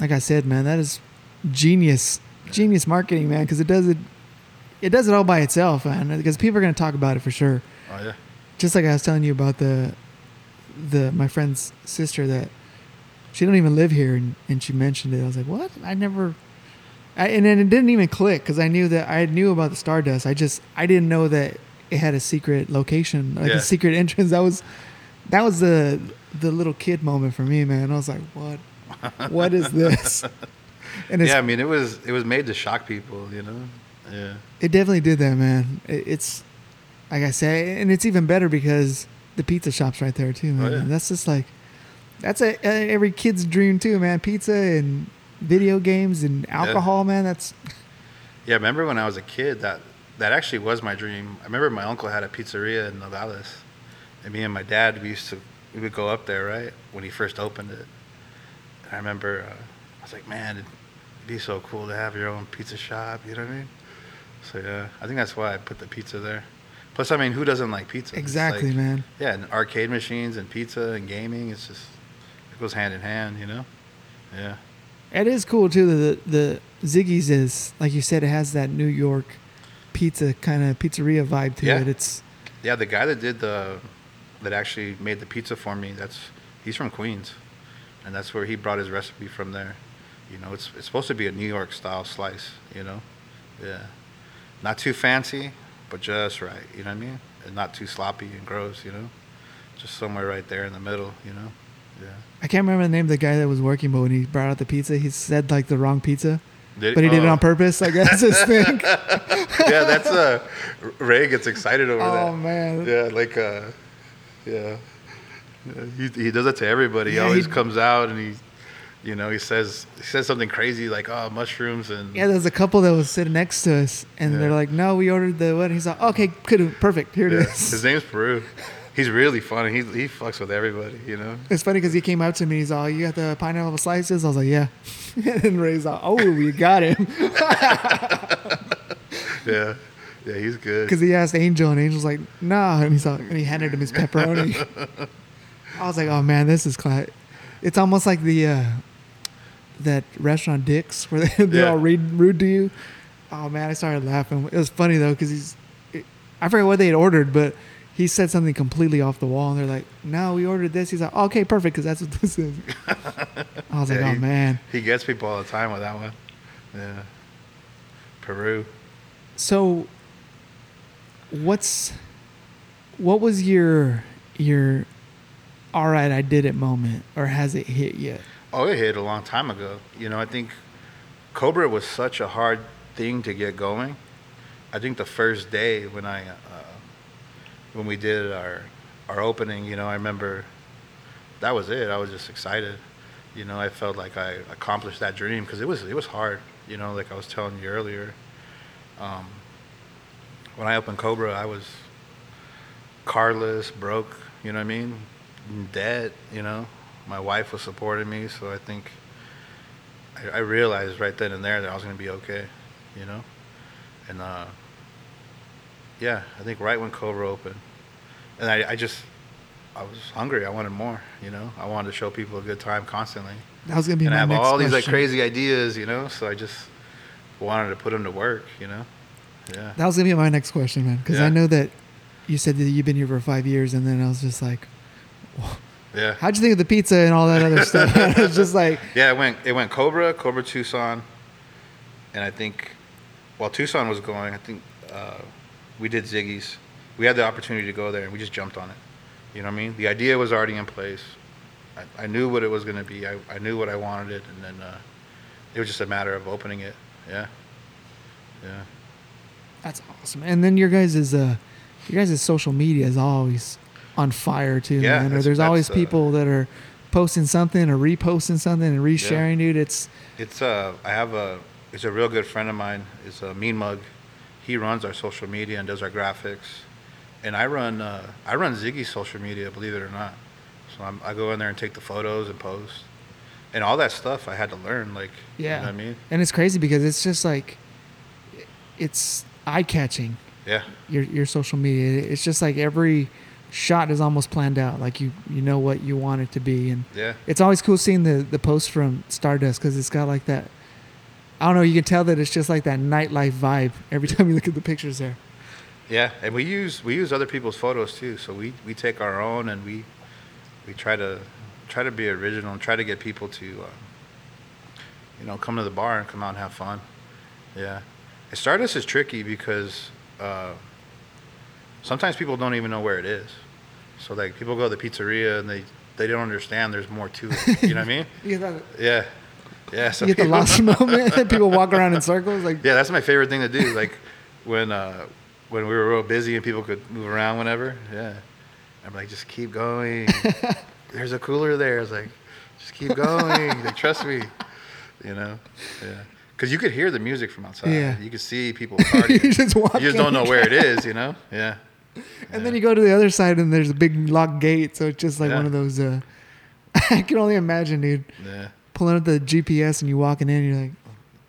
like I said, man, that is genius, genius marketing, man, because it does it, it does it all by itself, man. Because people are gonna talk about it for sure. Oh yeah. Just like I was telling you about the, the my friend's sister that, she don't even live here, and, and she mentioned it. I was like, what? I never. I, and then it didn't even click because I knew that I knew about the Stardust. I just I didn't know that it had a secret location, like Yeah. a secret entrance. That was that was the the little kid moment for me, man. I was like, what? What is this? And it's, Yeah, I mean, it was it was made to shock people, you know. Yeah. it definitely did that, man. It, it's like I say, and it's even better because the pizza shop's right there too, oh, man. Oh, yeah. That's just like that's a, a every kid's dream too, man. Pizza and video games and alcohol, man. That's Yeah, I remember when I was a kid that that actually was my dream. I remember my uncle had a pizzeria in Nogales, and me and my dad we used to we would go up there right when he first opened it. And I remember uh, I was like, man, it'd be so cool to have your own pizza shop. You know what I mean? So yeah, I think that's why I put the pizza there. Plus, I mean, who doesn't like pizza? Exactly, like- man. Yeah, and arcade machines and pizza and gaming. It's just it goes hand in hand, you know. Yeah. It is cool too. The the Ziggy's is like you said. It has that New York pizza kind of pizzeria vibe to Yeah. it. It's Yeah, the guy that did the that actually made the pizza for me, that's he's from Queens. And that's where he brought his recipe from there. You know, it's it's supposed to be a New York style slice, you know? Yeah. Not too fancy, but just right, you know what I mean? And not too sloppy and gross, you know? Just somewhere right there in the middle, you know? Yeah. I can't remember the name of the guy that was working, but when he brought out the pizza, he said like the wrong pizza, Did- but he did it oh. on purpose. Like that's his thing. yeah, that's uh Ray gets excited over oh that. Oh man. Yeah, like uh, yeah, he he does it to everybody. Yeah, he always he- comes out and he, you know, he says he says something crazy like oh mushrooms and Yeah, there's a couple that was sitting next to us, and Yeah. they're like, "No, we ordered the what?" He's like, "Okay, good, perfect. Here it Yeah. is." His name's Peru. He's really funny. He he fucks with everybody, you know. It's funny because he came up to me. He's all, "You got the pineapple slices?" I was like, "Yeah." and Ray's like, "Oh, we got him," Yeah, yeah, he's good. because he asked Angel, and Angel's like, "Nah," and he's like, and he handed him his pepperoni. I was like, "Oh man, this is class." It's almost like the uh, that restaurant Dick's where they, they're Yeah. all rude, rude to you. Oh man, I started laughing. It was funny though because he's, I forget what they had ordered, but he said something completely off the wall, and they're like, "No, we ordered this." He's like, "Okay, perfect," because that's what this is. I was like, "Oh he- man." He gets people all the time with that one. Yeah, Peru. So, what's what was your your all right, I did it moment, or has it hit yet? Oh, it hit a long time ago. You know, I think Cobra was such a hard thing to get going. I think the first day when I uh, when we did our our opening, you know, I remember that was it. I was just excited. You know, I felt like I accomplished that dream because it was it was hard. You know, like I was telling you earlier. Um, when I opened Cobra, I was carless, broke. You know what I mean? In debt. You know, my wife was supporting me, so I think I, I realized right then and there that I was going to be okay. You know, and uh, yeah, I think right when Cobra opened, and I, I just I was hungry. I wanted more. You know, I wanted to show people a good time constantly That was gonna be and my I have next all these like question. crazy ideas, you know. So I just wanted to put them to work, you know. Yeah. That was gonna be my next question, man, because I know that you said that you've been here for five years, and then I was just like, Yeah. "How'd you think of the pizza and all that other stuff?" it was just like, Yeah. It went. It went Cobra, Cobra Tucson, and I think while Tucson was going, I think uh, we did Ziggy's. We had the opportunity to go there, and we just jumped on it. You know what I mean? The idea was already in place. I, I knew what it was going to be. I, I knew what I wanted it, and then uh, it was just a matter of opening it. Yeah. Yeah. "That's awesome." And then your guys' is uh, your guys' social media is always on fire too, Yeah, man. Or there's always uh, people that are posting something or reposting something and resharing, dude. It's It's uh, I have a, it's a real good friend of mine. It's a Mean Mug. He runs our social media and does our graphics, and I run, uh, I run Ziggy's social media, believe it or not. So I'm, I go in there and take the photos and post, and all that stuff I had to learn. Like, Yeah. you know what I mean, And it's crazy because it's just like, it's eye catching. yeah, Your your social media. It's just like every shot is almost planned out. Like you you know what you want it to be, and yeah, it's always cool seeing the the post from Stardust because it's got like that. I don't know. You can tell that it's just like that nightlife vibe every time you look at the pictures there. yeah. And we use we use other people's photos too. So we we take our own and we we try to try to be original and try to get people to uh, you know come to the bar and come out and have fun. Yeah, and Stardust is tricky because uh, sometimes people don't even know where it is. So like people go to the pizzeria and they they don't understand there's more to it. You know what I mean? You get, that, Yeah, yeah. So you get the lost moment. People walk around in circles. Like Yeah, that's my favorite thing to do. Like when uh, when we were real busy and people could move around whenever. Yeah, I'm like, just keep going. There's a cooler there. It's like, just keep going. they trust me. You know. Yeah. Because you could hear the music from outside. Yeah. You could see people partying. you just walk. you just don't know where it is. You know. Yeah. And then you go to the other side and there's a big locked gate, so it's just like Yeah. one of those. Uh, I can only imagine, dude, Yeah. Pulling up the GPS and you walking in, you're like,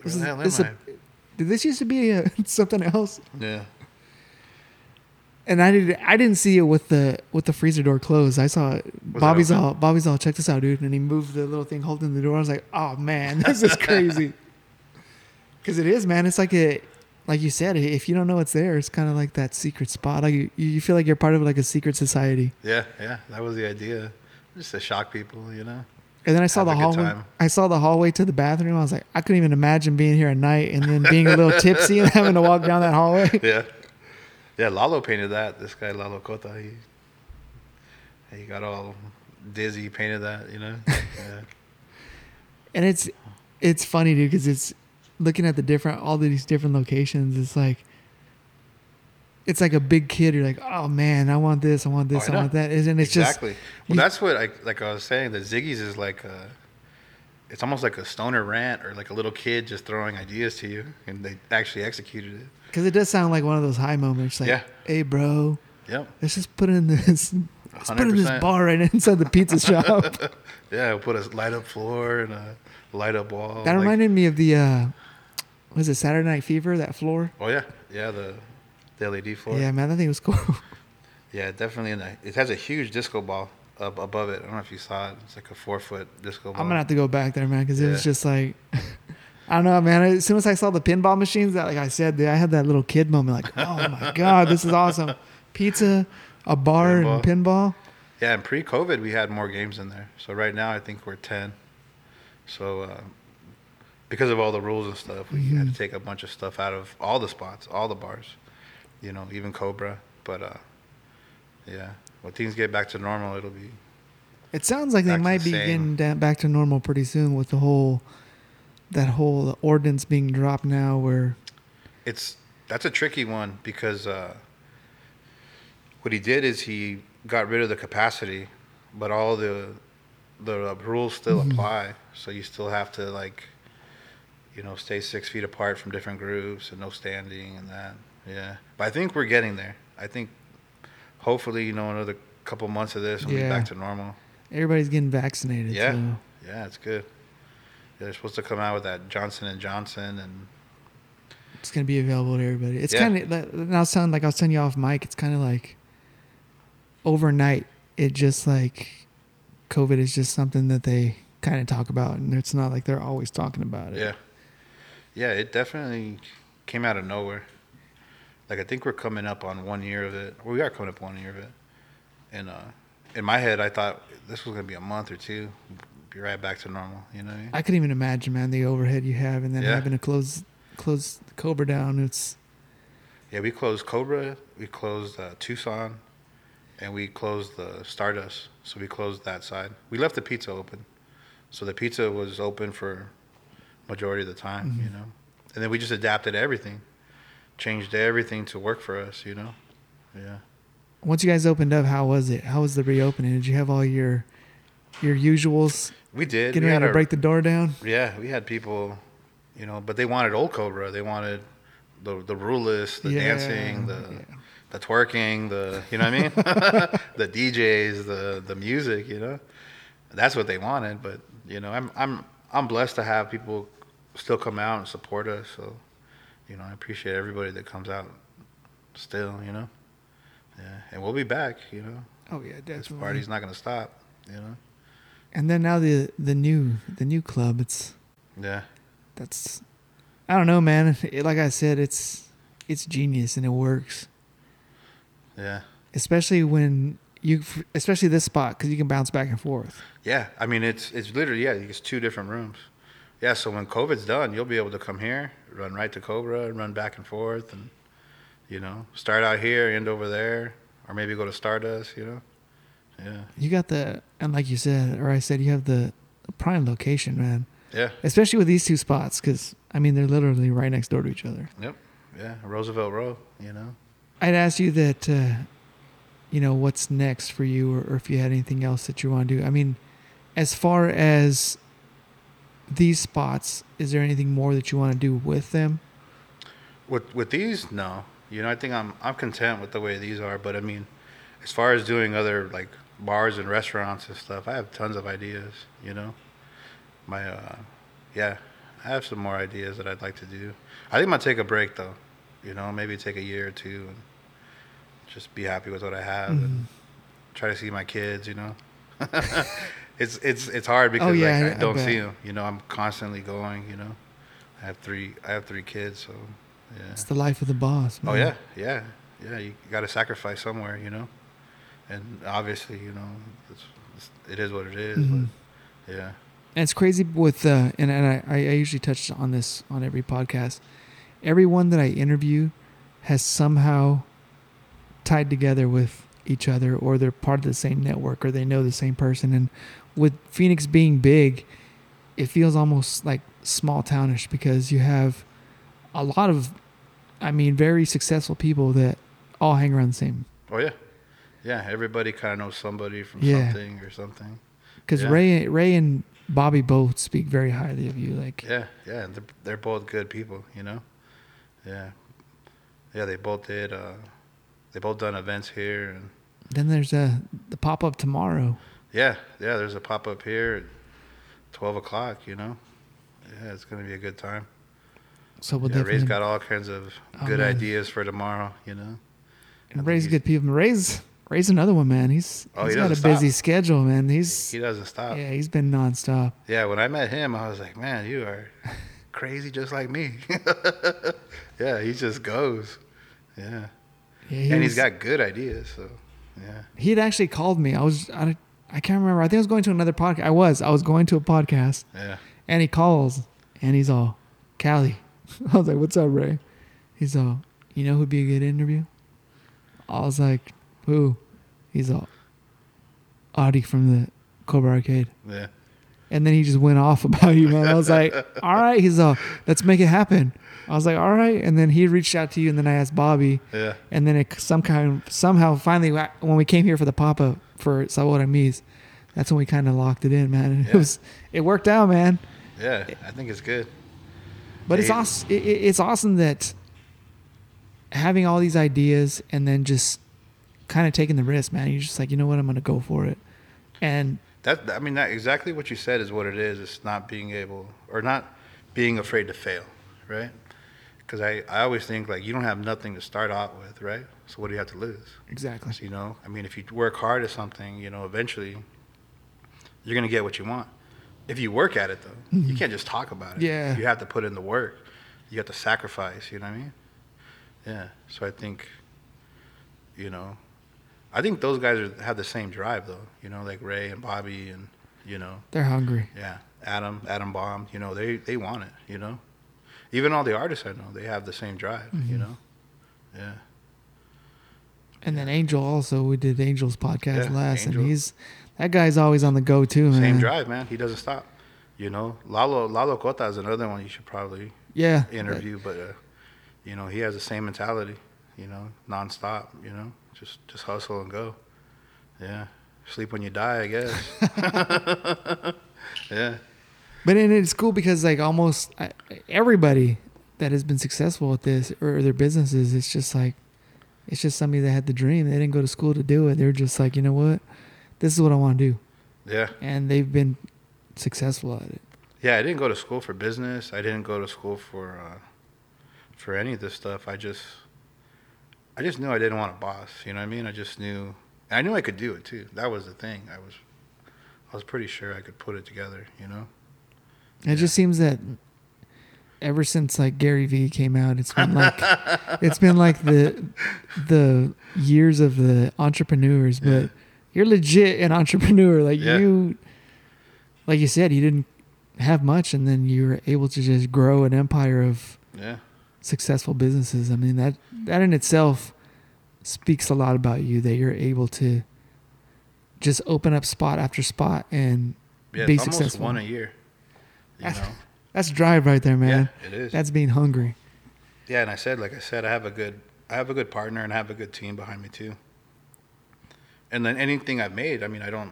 this is, hell this am a, did this used to be uh something else? Yeah. And I did. I didn't see it with the with the freezer door closed. I saw it. Was Bobby's all. Bobby's all. Check this out, dude. And he moved the little thing holding the door. I was like, oh man, this is crazy. Because it is, man. It's like a, like you said, if you don't know it's there, it's kind of like that secret spot. Like you, you feel like you're part of like a secret society. Yeah. Yeah. That was the idea. Just to shock people. You know. And then I saw Have the hallway. I saw the hallway to the bathroom. I was like, I couldn't even imagine being here at night and then being a little tipsy and having to walk down that hallway. Yeah. Yeah, Lalo painted that. This guy Lalo Cota, he he got all dizzy, painted that, you know. Yeah. And it's it's funny, dude, because it's looking at the different all these different locations. It's like it's like a big kid. You're like, oh man, I want this, I want this, Oh, I I, want that, and it's exactly. just well, you- that's what I like. I was saying that Ziggy's is like a, it's almost like a stoner rant or like a little kid just throwing ideas to you, and they actually executed it. because it does sound like one of those high moments. Like, Yeah. hey, bro, Yep. let's just put in this. Let's put in this bar right inside the pizza shop. Yeah, we'll put a light up floor and a light up wall. that like- reminded me of the uh was it Saturday Night Fever? That floor. Oh yeah, yeah the, the LED floor. Yeah, man, that thing was cool. Yeah, definitely. In the, it has a huge disco ball up above it. I don't know if you saw it. It's like a four foot disco ball. I'm gonna have to go back there, man, because it was just like, I don't know, man. As soon as I saw the pinball machines, that like I said, I had that little kid moment, like, oh my god, this is awesome. Pizza, a bar, and pinball. Yeah, and pre-COVID, we had more games in there. So right now, I think we're ten. So uh, because of all the rules and stuff, we had Mhm. to take a bunch of stuff out of all the spots, all the bars. You know, even Cobra. But uh, yeah, when things get back to normal, it'll be It sounds like they might the be same. getting back to normal pretty soon with the whole, that whole ordinance being dropped now. Where it's that's a tricky one because uh, what he did is he got rid of the capacity, but all the the rules still Mhm. apply. So you still have to like, you know, stay six feet apart from different groups and no standing and that. Yeah, but I think we're getting there. I think hopefully, you know, another couple months of this, we'll Yeah. be back to normal. everybody's getting vaccinated. Yeah. So. Yeah, it's good. Yeah, they're supposed to come out with that Johnson and Johnson and It's gonna be available to everybody. It's Yeah. kind of. Was telling, like I was telling you off mic. It's kind of like overnight. It just like COVID is just something that they kind of talk about, and it's not like they're always talking about it. Yeah. Yeah, it definitely came out of nowhere. Like I think we're coming up on one year of it. Well, we are coming up one year of it. And uh, in my head, I thought this was gonna be a month or two, be right back to normal. You know I mean? I couldn't even imagine, man, the overhead you have, and then Yeah. having to close close Cobra down. It's Yeah, we closed Cobra, we closed uh, Tucson, and we closed the Stardust. So we closed that side. We left the pizza open, so the pizza was open for majority of the time. Mhm. You know, and then we just adapted everything, changed everything to work for us. You know, yeah. once you guys opened up, how was it? How was the reopening? Did you have all your your usuals We did. getting we ready to our- break the door down? Yeah, we had people, you know, but they wanted old Cobra. They wanted the the ruleless, the Yeah, dancing, the yeah. the twerking, the you know what I mean, the DJs, the the music. You know, that's what they wanted. But you know, I'm I'm I'm blessed to have people still come out and support us. So, you know, I appreciate everybody that comes out still. You know, yeah, and we'll be back. You know, Oh yeah, definitely. this party's not gonna stop. You know, And then now the the new the new club. It's yeah, that's I don't know, man. It, like I said, it's it's genius and it works. yeah, Especially when you, especially this spot, because you can bounce back and forth. yeah. I mean, it's it's literally yeah, it's two different rooms. Yeah, so when COVID's done, you'll be able to come here, run right to Cobra, and run back and forth, and you know, start out here, end over there, or maybe go to Stardust. You know, yeah, You got the and like you said, or I said, you have the prime location, man. yeah. Especially with these two spots, because I mean they're literally right next door to each other. Yep. Yeah. Roosevelt Row, you know? I'd ask you that, uh, you know, what's next for you, or, or if you had anything else that you want to do. I mean, as far as these spots, is there anything more that you want to do with them? With with these, no. You know, I think I'm I'm content with the way these are, but I mean, as far as doing other like bars and restaurants and stuff, I have tons of ideas, you know? My uh yeah, I have some more ideas that I'd like to do. I think I'm gonna take a break though. You know, maybe take a year or two and just be happy with what I have Mm-hmm. and try to see my kids, you know. it's it's it's hard because Oh, yeah, like, I- I, don't bet. see them. You know, I'm constantly going. You know, I have three. I have three kids, so yeah. It's the life of the boss. Oh yeah, yeah, yeah. You got to sacrifice somewhere, you know. And obviously, you know, it's, it's, it is what it is, Mhm. But yeah, And it's crazy with uh, and and I, I usually touch on this on every podcast. Everyone that I interview has somehow tied together with each other, or they're part of the same network, or they know the same person. And with Phoenix being big, it feels almost like small townish because you have a lot of, I mean, very successful people that all hang around the same. oh yeah, yeah. Everybody kind of knows somebody from Yeah. something or something. Because Yeah. Ray, Ray and Bobby both speak very highly of you. Like, Yeah, yeah. They're, they're both good people, you know. Yeah, yeah. They both did. Uh, they both done events here, and then there's uh, the pop up tomorrow. Yeah, yeah. There's a pop up here at twelve o'clock. You know. Yeah, it's gonna be a good time. So we'll yeah, Ray's got all kinds of Oh, good man. ideas for tomorrow. You know. and Ray's good people. Ray's Ray's another one, man. He's Oh, he's he got a doesn't busy schedule, man. He's He doesn't stop. yeah, he's been nonstop. Yeah, when I met him, I was like, man, you are crazy just like me. yeah, he just goes. Yeah. Yeah, he and was- he's got good ideas. So, yeah. He had actually called me. I was I, I can't remember. I think I was going to another podcast. I was I was going to a podcast, Yeah. and he calls, and he's all, Cali. I was like, "What's up, Ray?" He's all, "You know who'd be a good interview?" I was like, "Who?" He's all, "Ari from the Cobra Arcade." Yeah. And then he just went off about you, man. I was like, all right. He's all, let's make it happen. I was like, all right. And then he reached out to you, and then I asked Bobby, Yeah. and then it some kind somehow finally when we came here for the pop up for Sabor Mis, that's when we kind of locked it in, man. And it was it worked out, man. Yeah. I think it's good. But it's awesome. It, it- it's awesome that having all these ideas and then just kind of taking the risk, man. You're just like, you know what, I'm gonna go for it. And That I mean, that exactly what you said is what it is. It's not being able or not being afraid to fail, right? Because I, I always think like you don't have nothing to start out with, right? So what do you have to lose? exactly, So, you know, I mean, if you work hard at something, you know, eventually you're gonna get what you want. If you work at it, though, you can't just talk about it. Mm-hmm. Yeah. You have to put in the work. You have to sacrifice. You know what I mean? Yeah. So I think, you know, I think those guys are, have the same drive, though. You know, like Ray and Bobby, and you know, they're hungry. yeah, Adam, Adam Bomb. You know, they they want it. You know, even all the artists I know, they have the same drive. You Mhm. know, yeah. And then Angel also, we did Angel's podcast Yeah, last, Angel. and he's that guy's always on the go too, man. Same drive, man. He doesn't stop. You know, Lalo Lalo Cota is another one you should probably Yeah, interview, but uh, you know he has the same mentality. You know, nonstop. You know, just just hustle and go. Yeah, sleep when you die, I guess. yeah, But and it's cool because like almost everybody that has been successful with this or their businesses, it's just like it's just somebody that had the dream. They didn't go to school to do it. They're just like, you know what, this is what I want to do, yeah, and they've been successful at it. Yeah, I didn't go to school for business. I didn't go to school for uh, for any of this stuff. I just I just knew I didn't want a boss. You know what I mean? I just knew. I knew I could do it too. That was the thing. I was I was pretty sure I could put it together. You know? It Yeah. just seems that ever since like Gary Vee came out, it's been like it's been like the the years of the entrepreneurs, but Yeah. you're legit an entrepreneur. Like Yeah. you like you said, you didn't have much and then you were able to just grow an empire of Yeah. successful businesses. I mean that that in itself speaks a lot about you that you're able to just open up spot after spot and Yeah. Be successful. one a year. You know? That's drive right there, man. Yeah, it is. That's being hungry. Yeah, and I said, like I said, I have a good, I have a good partner and I have a good team behind me too. And then anything I've made, I mean, I don't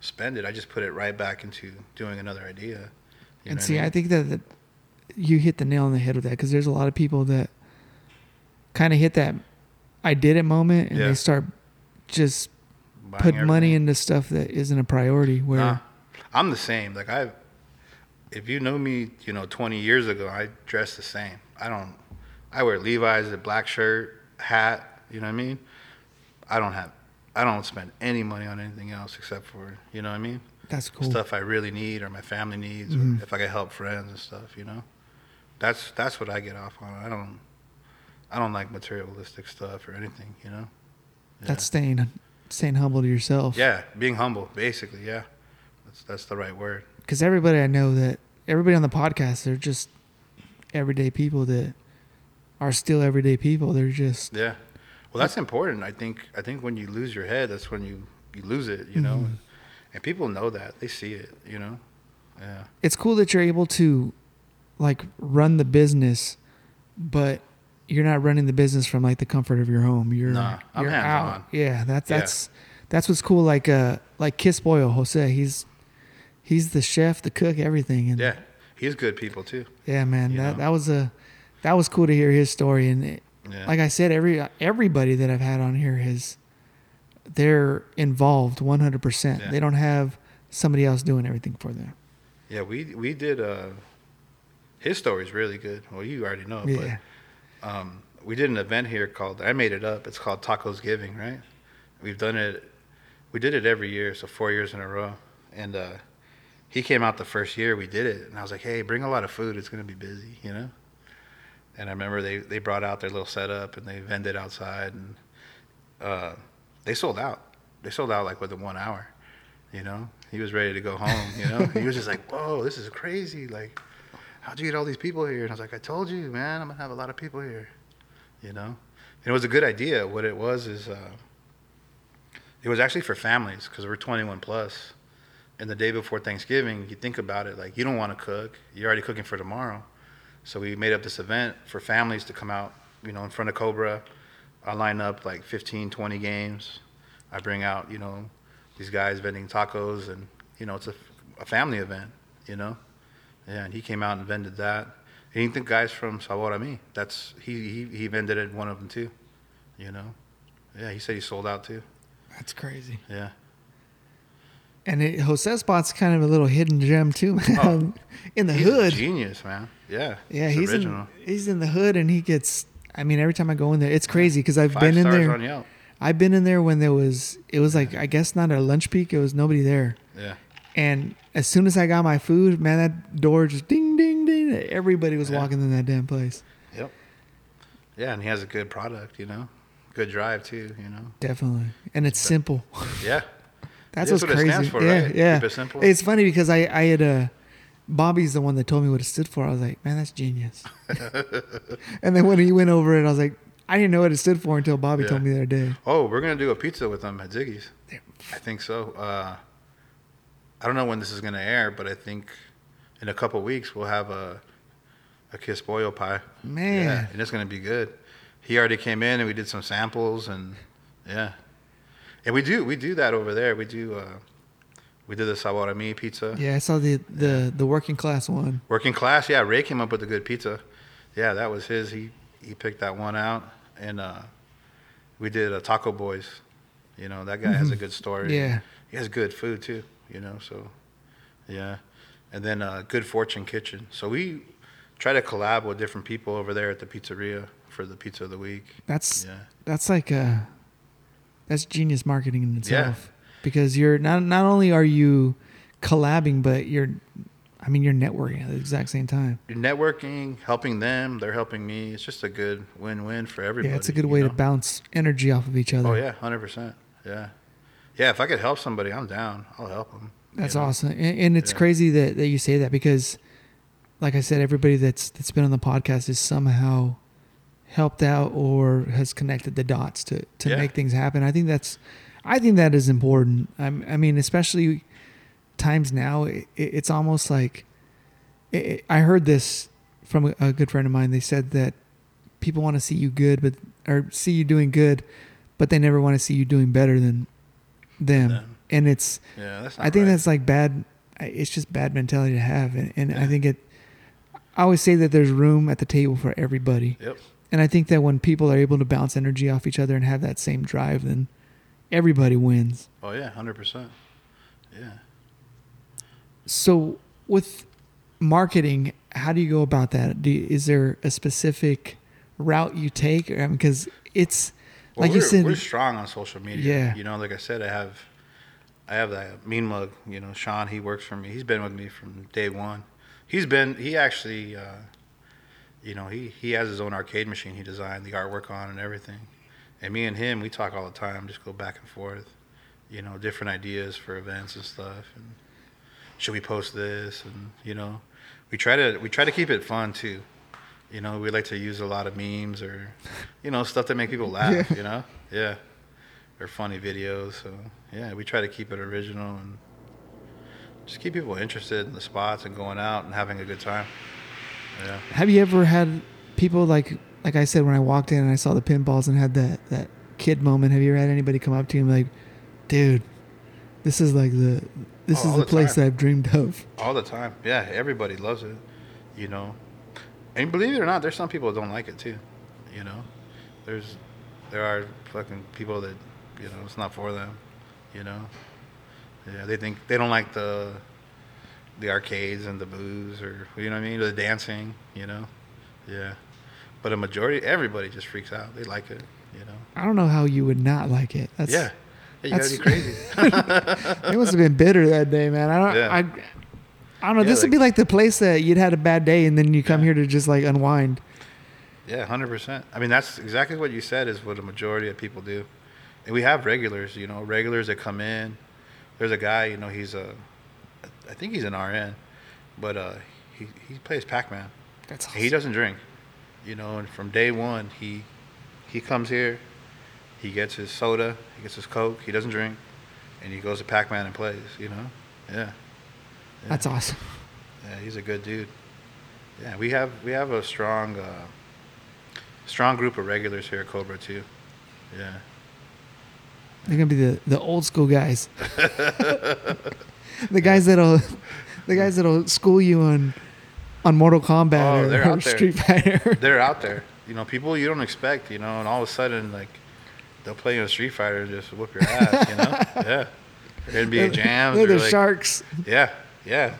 spend it. I just put it right back into doing another idea. You and see, I, mean? think that, that you hit the nail on the head with that because there's a lot of people that kind of hit that I did it moment and Yeah. they start just Buying put money into stuff that isn't a priority. Where Nah, I'm the same. Like I, if you know me, you know, 20 years ago, I dress the same. I don't. I wear Levi's, a black shirt, hat. You know what I mean? I don't have. I don't spend any money on anything else except for you know what I mean. that's cool. stuff I really need or my family needs Mhm. or if I can help friends and stuff, you know. That's that's what I get off on. I don't I don't like materialistic stuff or anything, you know. Yeah. That's staying staying humble to yourself. yeah, being humble, basically, yeah. That's that's the right word. Because everybody I know that everybody on the podcast, they're just everyday people that are still everyday people. They're just Yeah. Well, that's important. I think I think when you lose your head, that's when you you lose it, you know. Mhm. And people know that. They see it, you know. Yeah. it's cool that you're able to like run the business, but you're not running the business from like the comfort of your home. You're Nah, I'm you're out. Yeah, that's Yeah. that's that's what's cool. Like uh like Kiss Boyle Jose, he's he's the chef, the cook, everything. And Yeah. He's good people too. yeah, man, that know? that was a that was cool to hear his story. And it, Yeah. like I said, every everybody that I've had on here has they're involved 100. percent They don't have somebody else doing everything for them. Yeah, we we did. Uh, his story's really good. Well, you already know, Yeah. but um, we did an event here called. I made it up. It's called Tacos Giving, right? We've done it. We did it every year, so four years in a row. And uh, he came out the first year we did it, and I was like, "Hey, bring a lot of food. It's gonna be busy, you know." And I remember they they brought out their little setup and they vended outside, and uh, they sold out. They sold out like within one hour. You know, he was ready to go home. You know, he was just like, "Whoa, this is crazy! Like, how'd you get all these people here?" And I was like, "I told you, man. I'm gonna have a lot of people here." You know, and it was a good idea. What it was is, uh, it was actually for families because we're 21 plus. And the day before Thanksgiving, you think about it, like you don't want to cook. You're already cooking for tomorrow. So we made up this event for families to come out, you know, in front of Cobra. I line up like 15, 20 games. I bring out, you know, these guys vending tacos, and you know, it's a, a family event, you know. Yeah, and he came out and vended that. And the guys from Sabor a Mi, that's he, he he vended it one of them too, you know. Yeah, he said he sold out too. That's crazy. Yeah. And it, Jose Spot's kind of a little hidden gem too, man. Oh. in the He's hood. a genius, man. Yeah. Yeah, he's original. in he's in the hood, and he gets. I mean, every time I go in there, it's crazy because I've Five been in there. I've been in there when there was. It was like I guess not a lunch peak. It was nobody there, Yeah. and as soon as I got my food, man, that door just ding ding ding. Everybody was Yeah. walking in that damn place. Yep. Yeah, and he has a good product, you know. Good drive too, you know. Definitely, and it's simple. Yeah. That's what's what it crazy. stands for, yeah, right? yeah. It. It's funny because I I had uh Bobby's the one that told me what it stood for. I was like, man, that's genius. and then when he went over it, I was like, I didn't know what it stood for until Bobby Yeah. told me the other day. Oh, we're gonna do a pizza with them at Ziggy's. I think so. Uh, I don't know when this is gonna air, but I think in a couple weeks we'll have a a kiss boil pie. Man. Yeah, and it's gonna be good. He already came in and we did some samples and yeah, and we do we do that over there. We do uh, we did the Sabor a Mi pizza. Yeah, I saw the the the working class one. Working class, yeah. Ray came up with a good pizza. Yeah, that was his. He he picked that one out, and uh, we did a Taco Boys. You know, that guy has a good story. Mm-hmm. Yeah. he has good food too. You know, so Yeah, and then uh, Good Fortune Kitchen. So we try to collab with different people over there at the pizzeria for the pizza of the week. That's Yeah, that's like a that's genius marketing in Yeah. itself because you're not not only are you collabing but you're I mean you're networking at the exact same time. you're networking, helping them, they're helping me. It's just a good win-win for everybody. yeah, it's a good way to bounce energy off of each other. Oh yeah, hundred percent. Yeah, yeah. If I could help somebody, I'm down. I'll help them. That's awesome, and, and it's Yeah. crazy that, that you say that because, like I said, everybody that's that's been on the podcast is somehow helped out or has connected the dots to to Yeah. make things happen. I think that's, I think that is important. I'm, I mean, especially times now, it, it's almost like, it, I heard this from a, a good friend of mine. They said that people want to see you good, but or see you doing good, but they never want to see you doing better than them. And it's Yeah, I think right. that's like bad. It's just bad mentality to have, and, and I think it. I always say that there's room at the table for everybody, Yep. And I think that when people are able to bounce energy off each other and have that same drive, then everybody wins. Oh yeah, hundred percent. Yeah. So with marketing, how do you go about that? Do you, is there a specific route you take? Because it's Well, like you said, we're strong on social media. Yeah. You know, like I said, I have, I have that mean mug. You know, Sean, he works for me. He's been with me from day one. He's been. He actually, uh, you know, he he has his own arcade machine. He designed the artwork on and everything. And me and him, we talk all the time. Just go back and forth. You know, different ideas for events and stuff. And should we post this? And you know, we try to we try to keep it fun too. You know, we like to use a lot of memes or, you know, stuff that make people laugh. Yeah. You know, yeah, or funny videos. So yeah, we try to keep it original and just keep people interested in the spots and going out and having a good time. Yeah. Have you ever had people like like I said when I walked in and I saw the pinballs and had that that kid moment? Have you ever had anybody come up to you and be like, "Dude, this is like the this Oh, is the the place that I've dreamed of." All the time. Yeah, everybody loves it. You know, and believe it or not, there's some people that don't like it too. You know, there's there are fucking people that you know it's not for them. You know, yeah, they think they don't like the the arcades and the booze or you know what I mean, the dancing. You know, yeah, but a majority, everybody just freaks out. They like it. You know, I don't know how you would not like it. That's, yeah. Yeah, you gotta that's- be crazy. They must have been bitter that day, man. I don't. Yeah. I, I don't know. Yeah, this would be like the place that you'd had a bad day and then you come Yeah. here to just like unwind. Yeah, hundred percent. I mean, that's exactly what you said is what a majority of people do, and we have regulars. You know, regulars that come in. There's a guy. You know, he's a, I think he's an RN, but uh, he he plays Pac-Man. That's And he doesn't drink. You know, and from day one, he he comes here, he gets his soda, he gets his Coke. He doesn't drink, and he goes to Pac-Man and plays. You know, yeah. yeah. That's awesome. Yeah, he's a good dude. Yeah, we have we have a strong uh, strong group of regulars here at Cobra too. Yeah. They're gonna be the, the old school guys. the guys that'll the guys that'll school you on on Mortal Kombat Oh, or, they're or out there. Street Fighter. They're out there. You know, people you don't expect, you know, and all of a sudden like they'll play you a Street Fighter and just whoop your ass, you know? yeah. NBA jams. They're or the like, sharks. Yeah, yeah.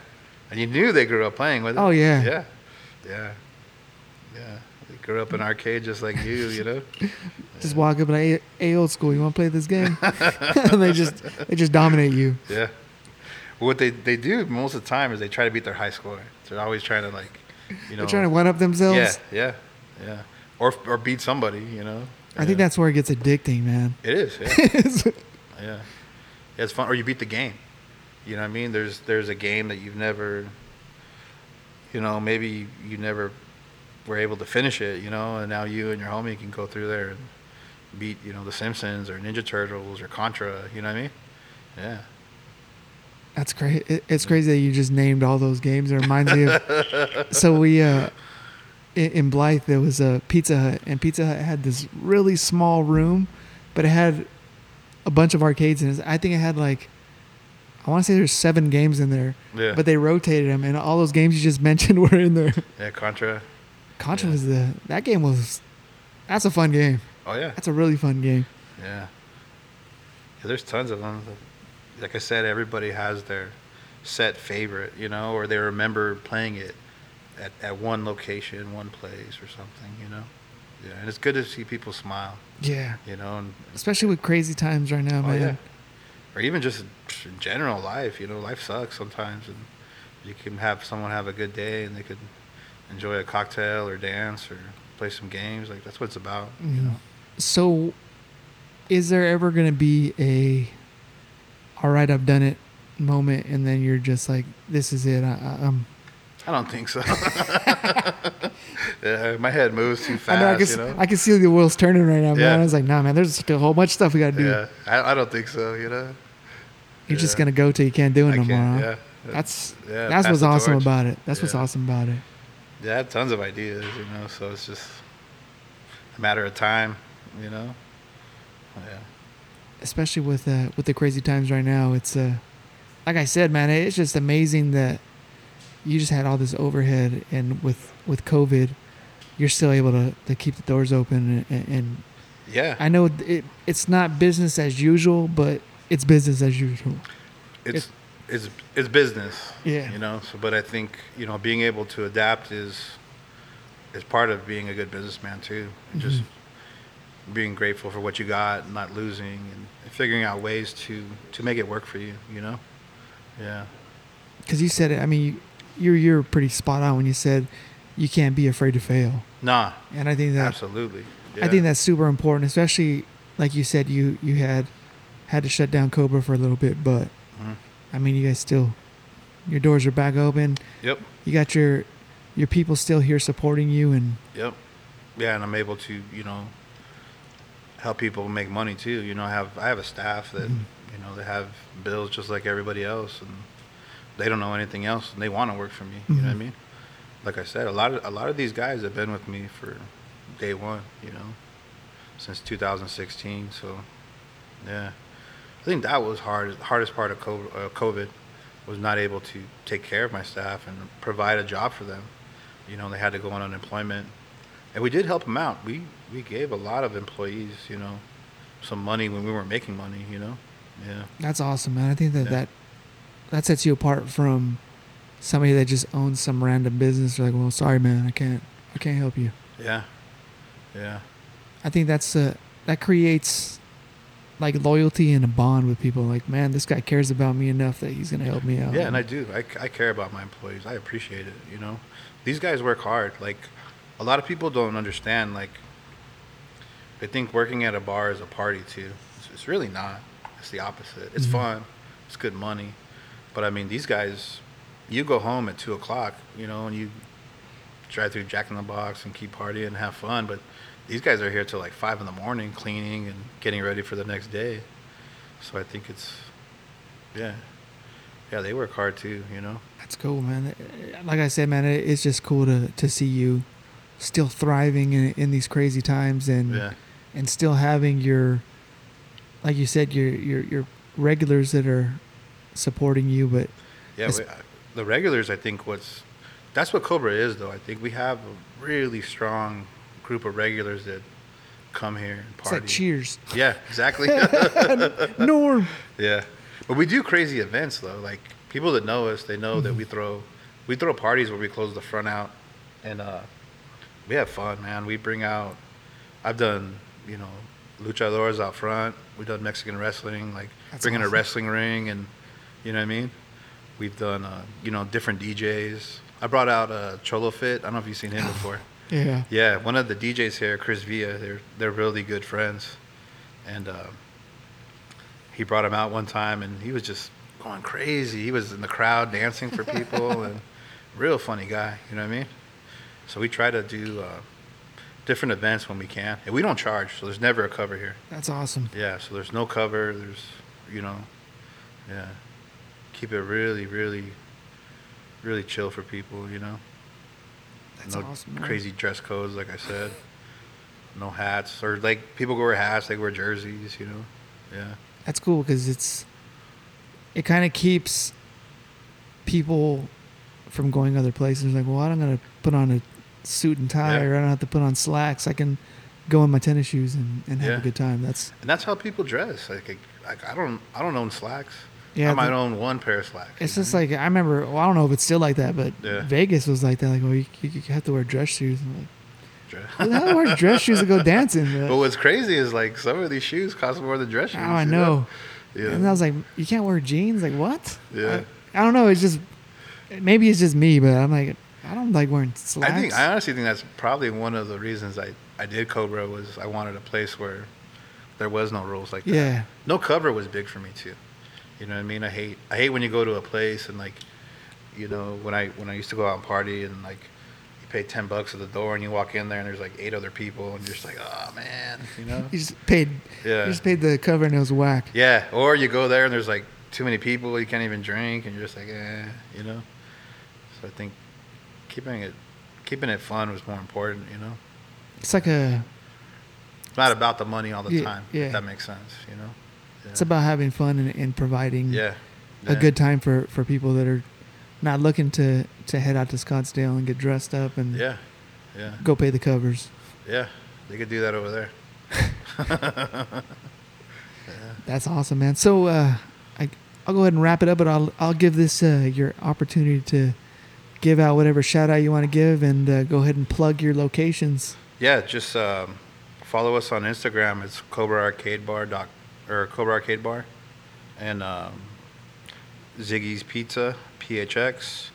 And you knew they grew up playing with it. Oh, yeah. Yeah. Yeah. Yeah. They grew up in arcade just like you, you know? Just walk up and like, hey, old school, you want to play this game? and they just they just dominate you. Yeah. What they, they do most of the time is they try to beat their high score. They're always trying to like, you know. They're trying to one up themselves. Yeah, yeah, yeah. Or or beat somebody, you know. I think that's where it gets addicting, man. it is. Yeah. yeah. Yeah, it's fun. Or you beat the game. You know what I mean? There's there's a game that you've never. You know, maybe you never were able to finish it. You know, and now you and your homie can go through there and beat you know the Simpsons or Ninja Turtles or Contra. You know what I mean? Yeah. That's great. It, it's crazy that you just named all those games. It reminds me of. so we, uh, in, in Blythe, there was a Pizza Hut, and Pizza Hut had this really small room, but it had a bunch of arcades in it. I think it had like, I want to say there's seven games in there, Yeah. but they rotated them, and all those games you just mentioned were in there. yeah. Contra. Contra Yeah. was the that game was, that's a fun game. Oh yeah. That's a really fun game. Yeah. Yeah, there's tons of them. Like I said, everybody has their set favorite, you know, or they remember playing it at, at one location, one place or something, you know. Yeah, and it's good to see people smile, Yeah. you know, and Especially with crazy times right now, Oh, man. yeah. or even just in general life, you know, life sucks sometimes, and you can have someone have a good day and they could enjoy a cocktail or dance or play some games. Like that's what it's about, you Mhm. know. So, is there ever going to be a, all right, I've done it moment, and then you're just like, this is it. I, I, I'm. I don't think so. yeah, my head moves too fast. I know. I can, you know. I can see the wheels turning right now, man. Yeah. I was like, nah, man. There's still a whole bunch of stuff we got to do. yeah, I, I don't think so. You know. You're just gonna go till you can't do it I no more. huh? Yeah. That's Yeah, that's what's awesome torch. about it. That's what's awesome about it. Yeah, I have tons of ideas, you know. So it's just a matter of time, you know. Yeah. Especially with uh, with the crazy times right now. It's uh, like I said, man, it's just amazing that you just had all this overhead, and with with COVID, you're still able to, to keep the doors open. And, and Yeah. I know it it's not business as usual, but it's business as usual. it's it's it's business. Yeah. You know. So, but I think you know being able to adapt is is part of being a good businessman too. And Just being grateful for what you got, and not losing, and figuring out ways to to make it work for you. You know. Yeah. Because you said it. I mean, you're you're pretty spot on when you said you can't be afraid to fail, Nah. and I think that Absolutely. I think that's super important, especially like you said, you you had had to shut down Cobra for a little bit, but Mhm. I mean, you guys still your doors are back open. Yep. You got your your people still here supporting you, and Yep. Yeah, and I'm able to, you know, help people make money too. You know, I have I have a staff that, Mhm. you know, they have bills just like everybody else, and they don't know anything else, and they want to work for me. You know what I Mhm. mean? Like I said, a lot of a lot of these guys have been with me for day one. You know, since 2016. So, yeah, I think that was hard. The hardest part of uh, COVID was not able to take care of my staff and provide a job for them. You know, they had to go on unemployment, and we did help them out. We we gave a lot of employees, you know, some money when we weren't making money. You know, yeah, that's awesome, man. I think that Yeah. that that sets you apart from somebody that just owns some random business. They're like, well, sorry, man, I can't I can't help you. yeah, yeah, I think that's uh that creates like loyalty and a bond with people. Like, man, this guy cares about me enough that he's gonna help me out. yeah. And I do. I, I care about my employees. I appreciate it. You know, these guys work hard. Like a lot of people don't understand. Like they think working at a bar is a party too. It's, it's really not. It's the opposite. It's Mhm. fun. It's good money. But I mean, these guys, you go home at two o'clock, you know, and you drive through Jack in the Box and keep partying and have fun. But these guys are here till like five in the morning, cleaning and getting ready for the next day. So I think it's, yeah, yeah, they work hard too, you know. That's cool, man. Like I said, man, it's just cool to, to see you still thriving in, in these crazy times and Yeah, and still having your, like you said, your your your regulars that are supporting you. But yeah. We, the regulars, I think, what's that's what Cobra is, though. I think we have a really strong group of regulars that come here and it's party. like Cheers, Yeah, exactly. Norm. Yeah, but we do crazy events though. Like people that know us, they know that we throw we throw parties where we close the front out, and uh, we have fun, man. We bring out. I've done you know luchadors out front. We've done Mexican wrestling, like That's bringing a wrestling ring, and you know what I mean. We've done uh, you know different DJs. I brought out uh, Cholo Fit. I don't know if you've seen him before. Yeah, Yeah, one of the DJs here, Chris Villa, they're they're really good friends, and uh, he brought him out one time, and he was just going crazy. He was in the crowd dancing for people, and real funny guy. You know what I mean? So we try to do uh, different events when we can, and we don't charge, so there's never a cover here. that's awesome. Yeah, so there's no cover. There's, you know, yeah, keep it really, really, really chill for people. You know That's no awesome. Man. crazy dress codes, like I said. No hats, or like people go wear hats, they wear jerseys, you know. Yeah, That's cool because it's it kind of keeps people from going other places. Like, well, I'm gonna put on a suit and tie, Yeah. or I don't have to put on slacks. I can go in my tennis shoes and, and have Yeah. a good time. That's and that's how people dress. Like, like I don't, I don't own slacks. Yeah, I might the- own one pair of slacks. It's just know? like I remember. Well, I don't know if it's still like that, but Yeah. Vegas was like that. Like, well, you, you, have to wear dress shoes. I'm like, Dre- who the hell dress shoes to go dancing? But But, what's crazy is like some of these shoes cost more than dress shoes. oh, I you know. Yeah. And I was like, you can't wear jeans. Like, what? Yeah. I, I don't know. It's just maybe it's just me, but I'm like, I don't like wearing slacks. I think I honestly think that's probably one of the reasons I, I did Cobra was I wanted a place where there was no rules like that. yeah, No cover was big for me too. You know what I mean? I hate I hate when you go to a place and like, you know, when I when I used to go out and party and like you pay ten bucks at the door and you walk in there and there's like eight other people and you're just like, oh man, you know? you just paid. Yeah. You just paid the cover and it was whack. Yeah. Or you go there and there's like too many people, you can't even drink and you're just like, eh, you know? So I think keeping it keeping it fun was more important, you know? It's like a. It's not about the money all the Yeah, time. yeah. If that makes sense, you know? Yeah. It's about having fun and, and providing yeah. a good time for, for people that are not looking to, to head out to Scottsdale and get dressed up and Yeah. Yeah. go pay the covers. Yeah. They could do that over there. That's awesome, man. So uh, I I'll go ahead and wrap it up, but I'll I'll give this uh, your opportunity to give out whatever shout out you want to give and uh, go ahead and plug your locations. Yeah, just um, follow us on Instagram. It's Cobra Arcade Bar doc or Cobra Arcade Bar, and um, Ziggy's Pizza PHX,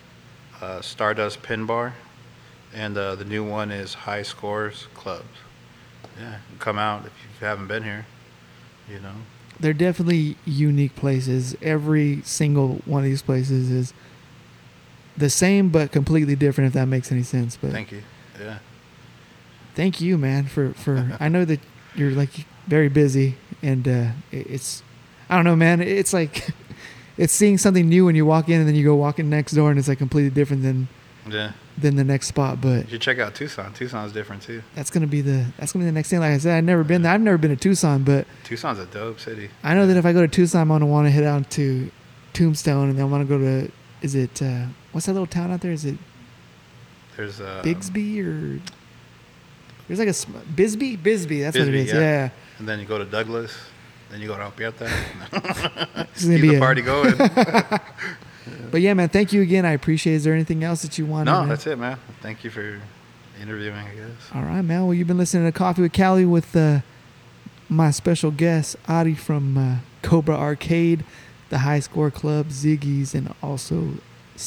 uh, Stardust Pin Bar, and uh, the new one is High Scores Club. Yeah, come out if you haven't been here. You know. They're definitely unique places. Every single one of these places is the same but completely different. If that makes any sense. But Thank you. Yeah. thank you, man, for for. I know that you're like very busy, and uh, it's I don't know, man. It's like it's seeing something new when you walk in, and then you go walking next door, and it's like completely different than Yeah. than the next spot. But You should check out Tucson. Tucson's different too. that's gonna be the that's gonna be the next thing. Like I said, I've never been there. I've never been to Tucson, but Tucson's a dope city. I know that if I go to Tucson, I'm gonna want to head out to Tombstone, and then I want to go to is it uh, what's that little town out there? Is it There's a Bigsby or there's like a sm- Bisbee? Bisbee, that's what it is. Yeah. Yeah. And then you go to Douglas. Then you go to Alpieta. This is gonna Keep be the a- party going. But yeah, man, thank you again. I appreciate. it. Is there anything else that you want? no, to that's it, man. Thank you for interviewing, I guess. All right, man. Well, you've been listening to Coffee with Cali with uh, my special guest, Ari from uh, Cobra Arcade, the High Score Club, Ziggy's, and also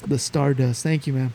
the Stardust. Thank you, man.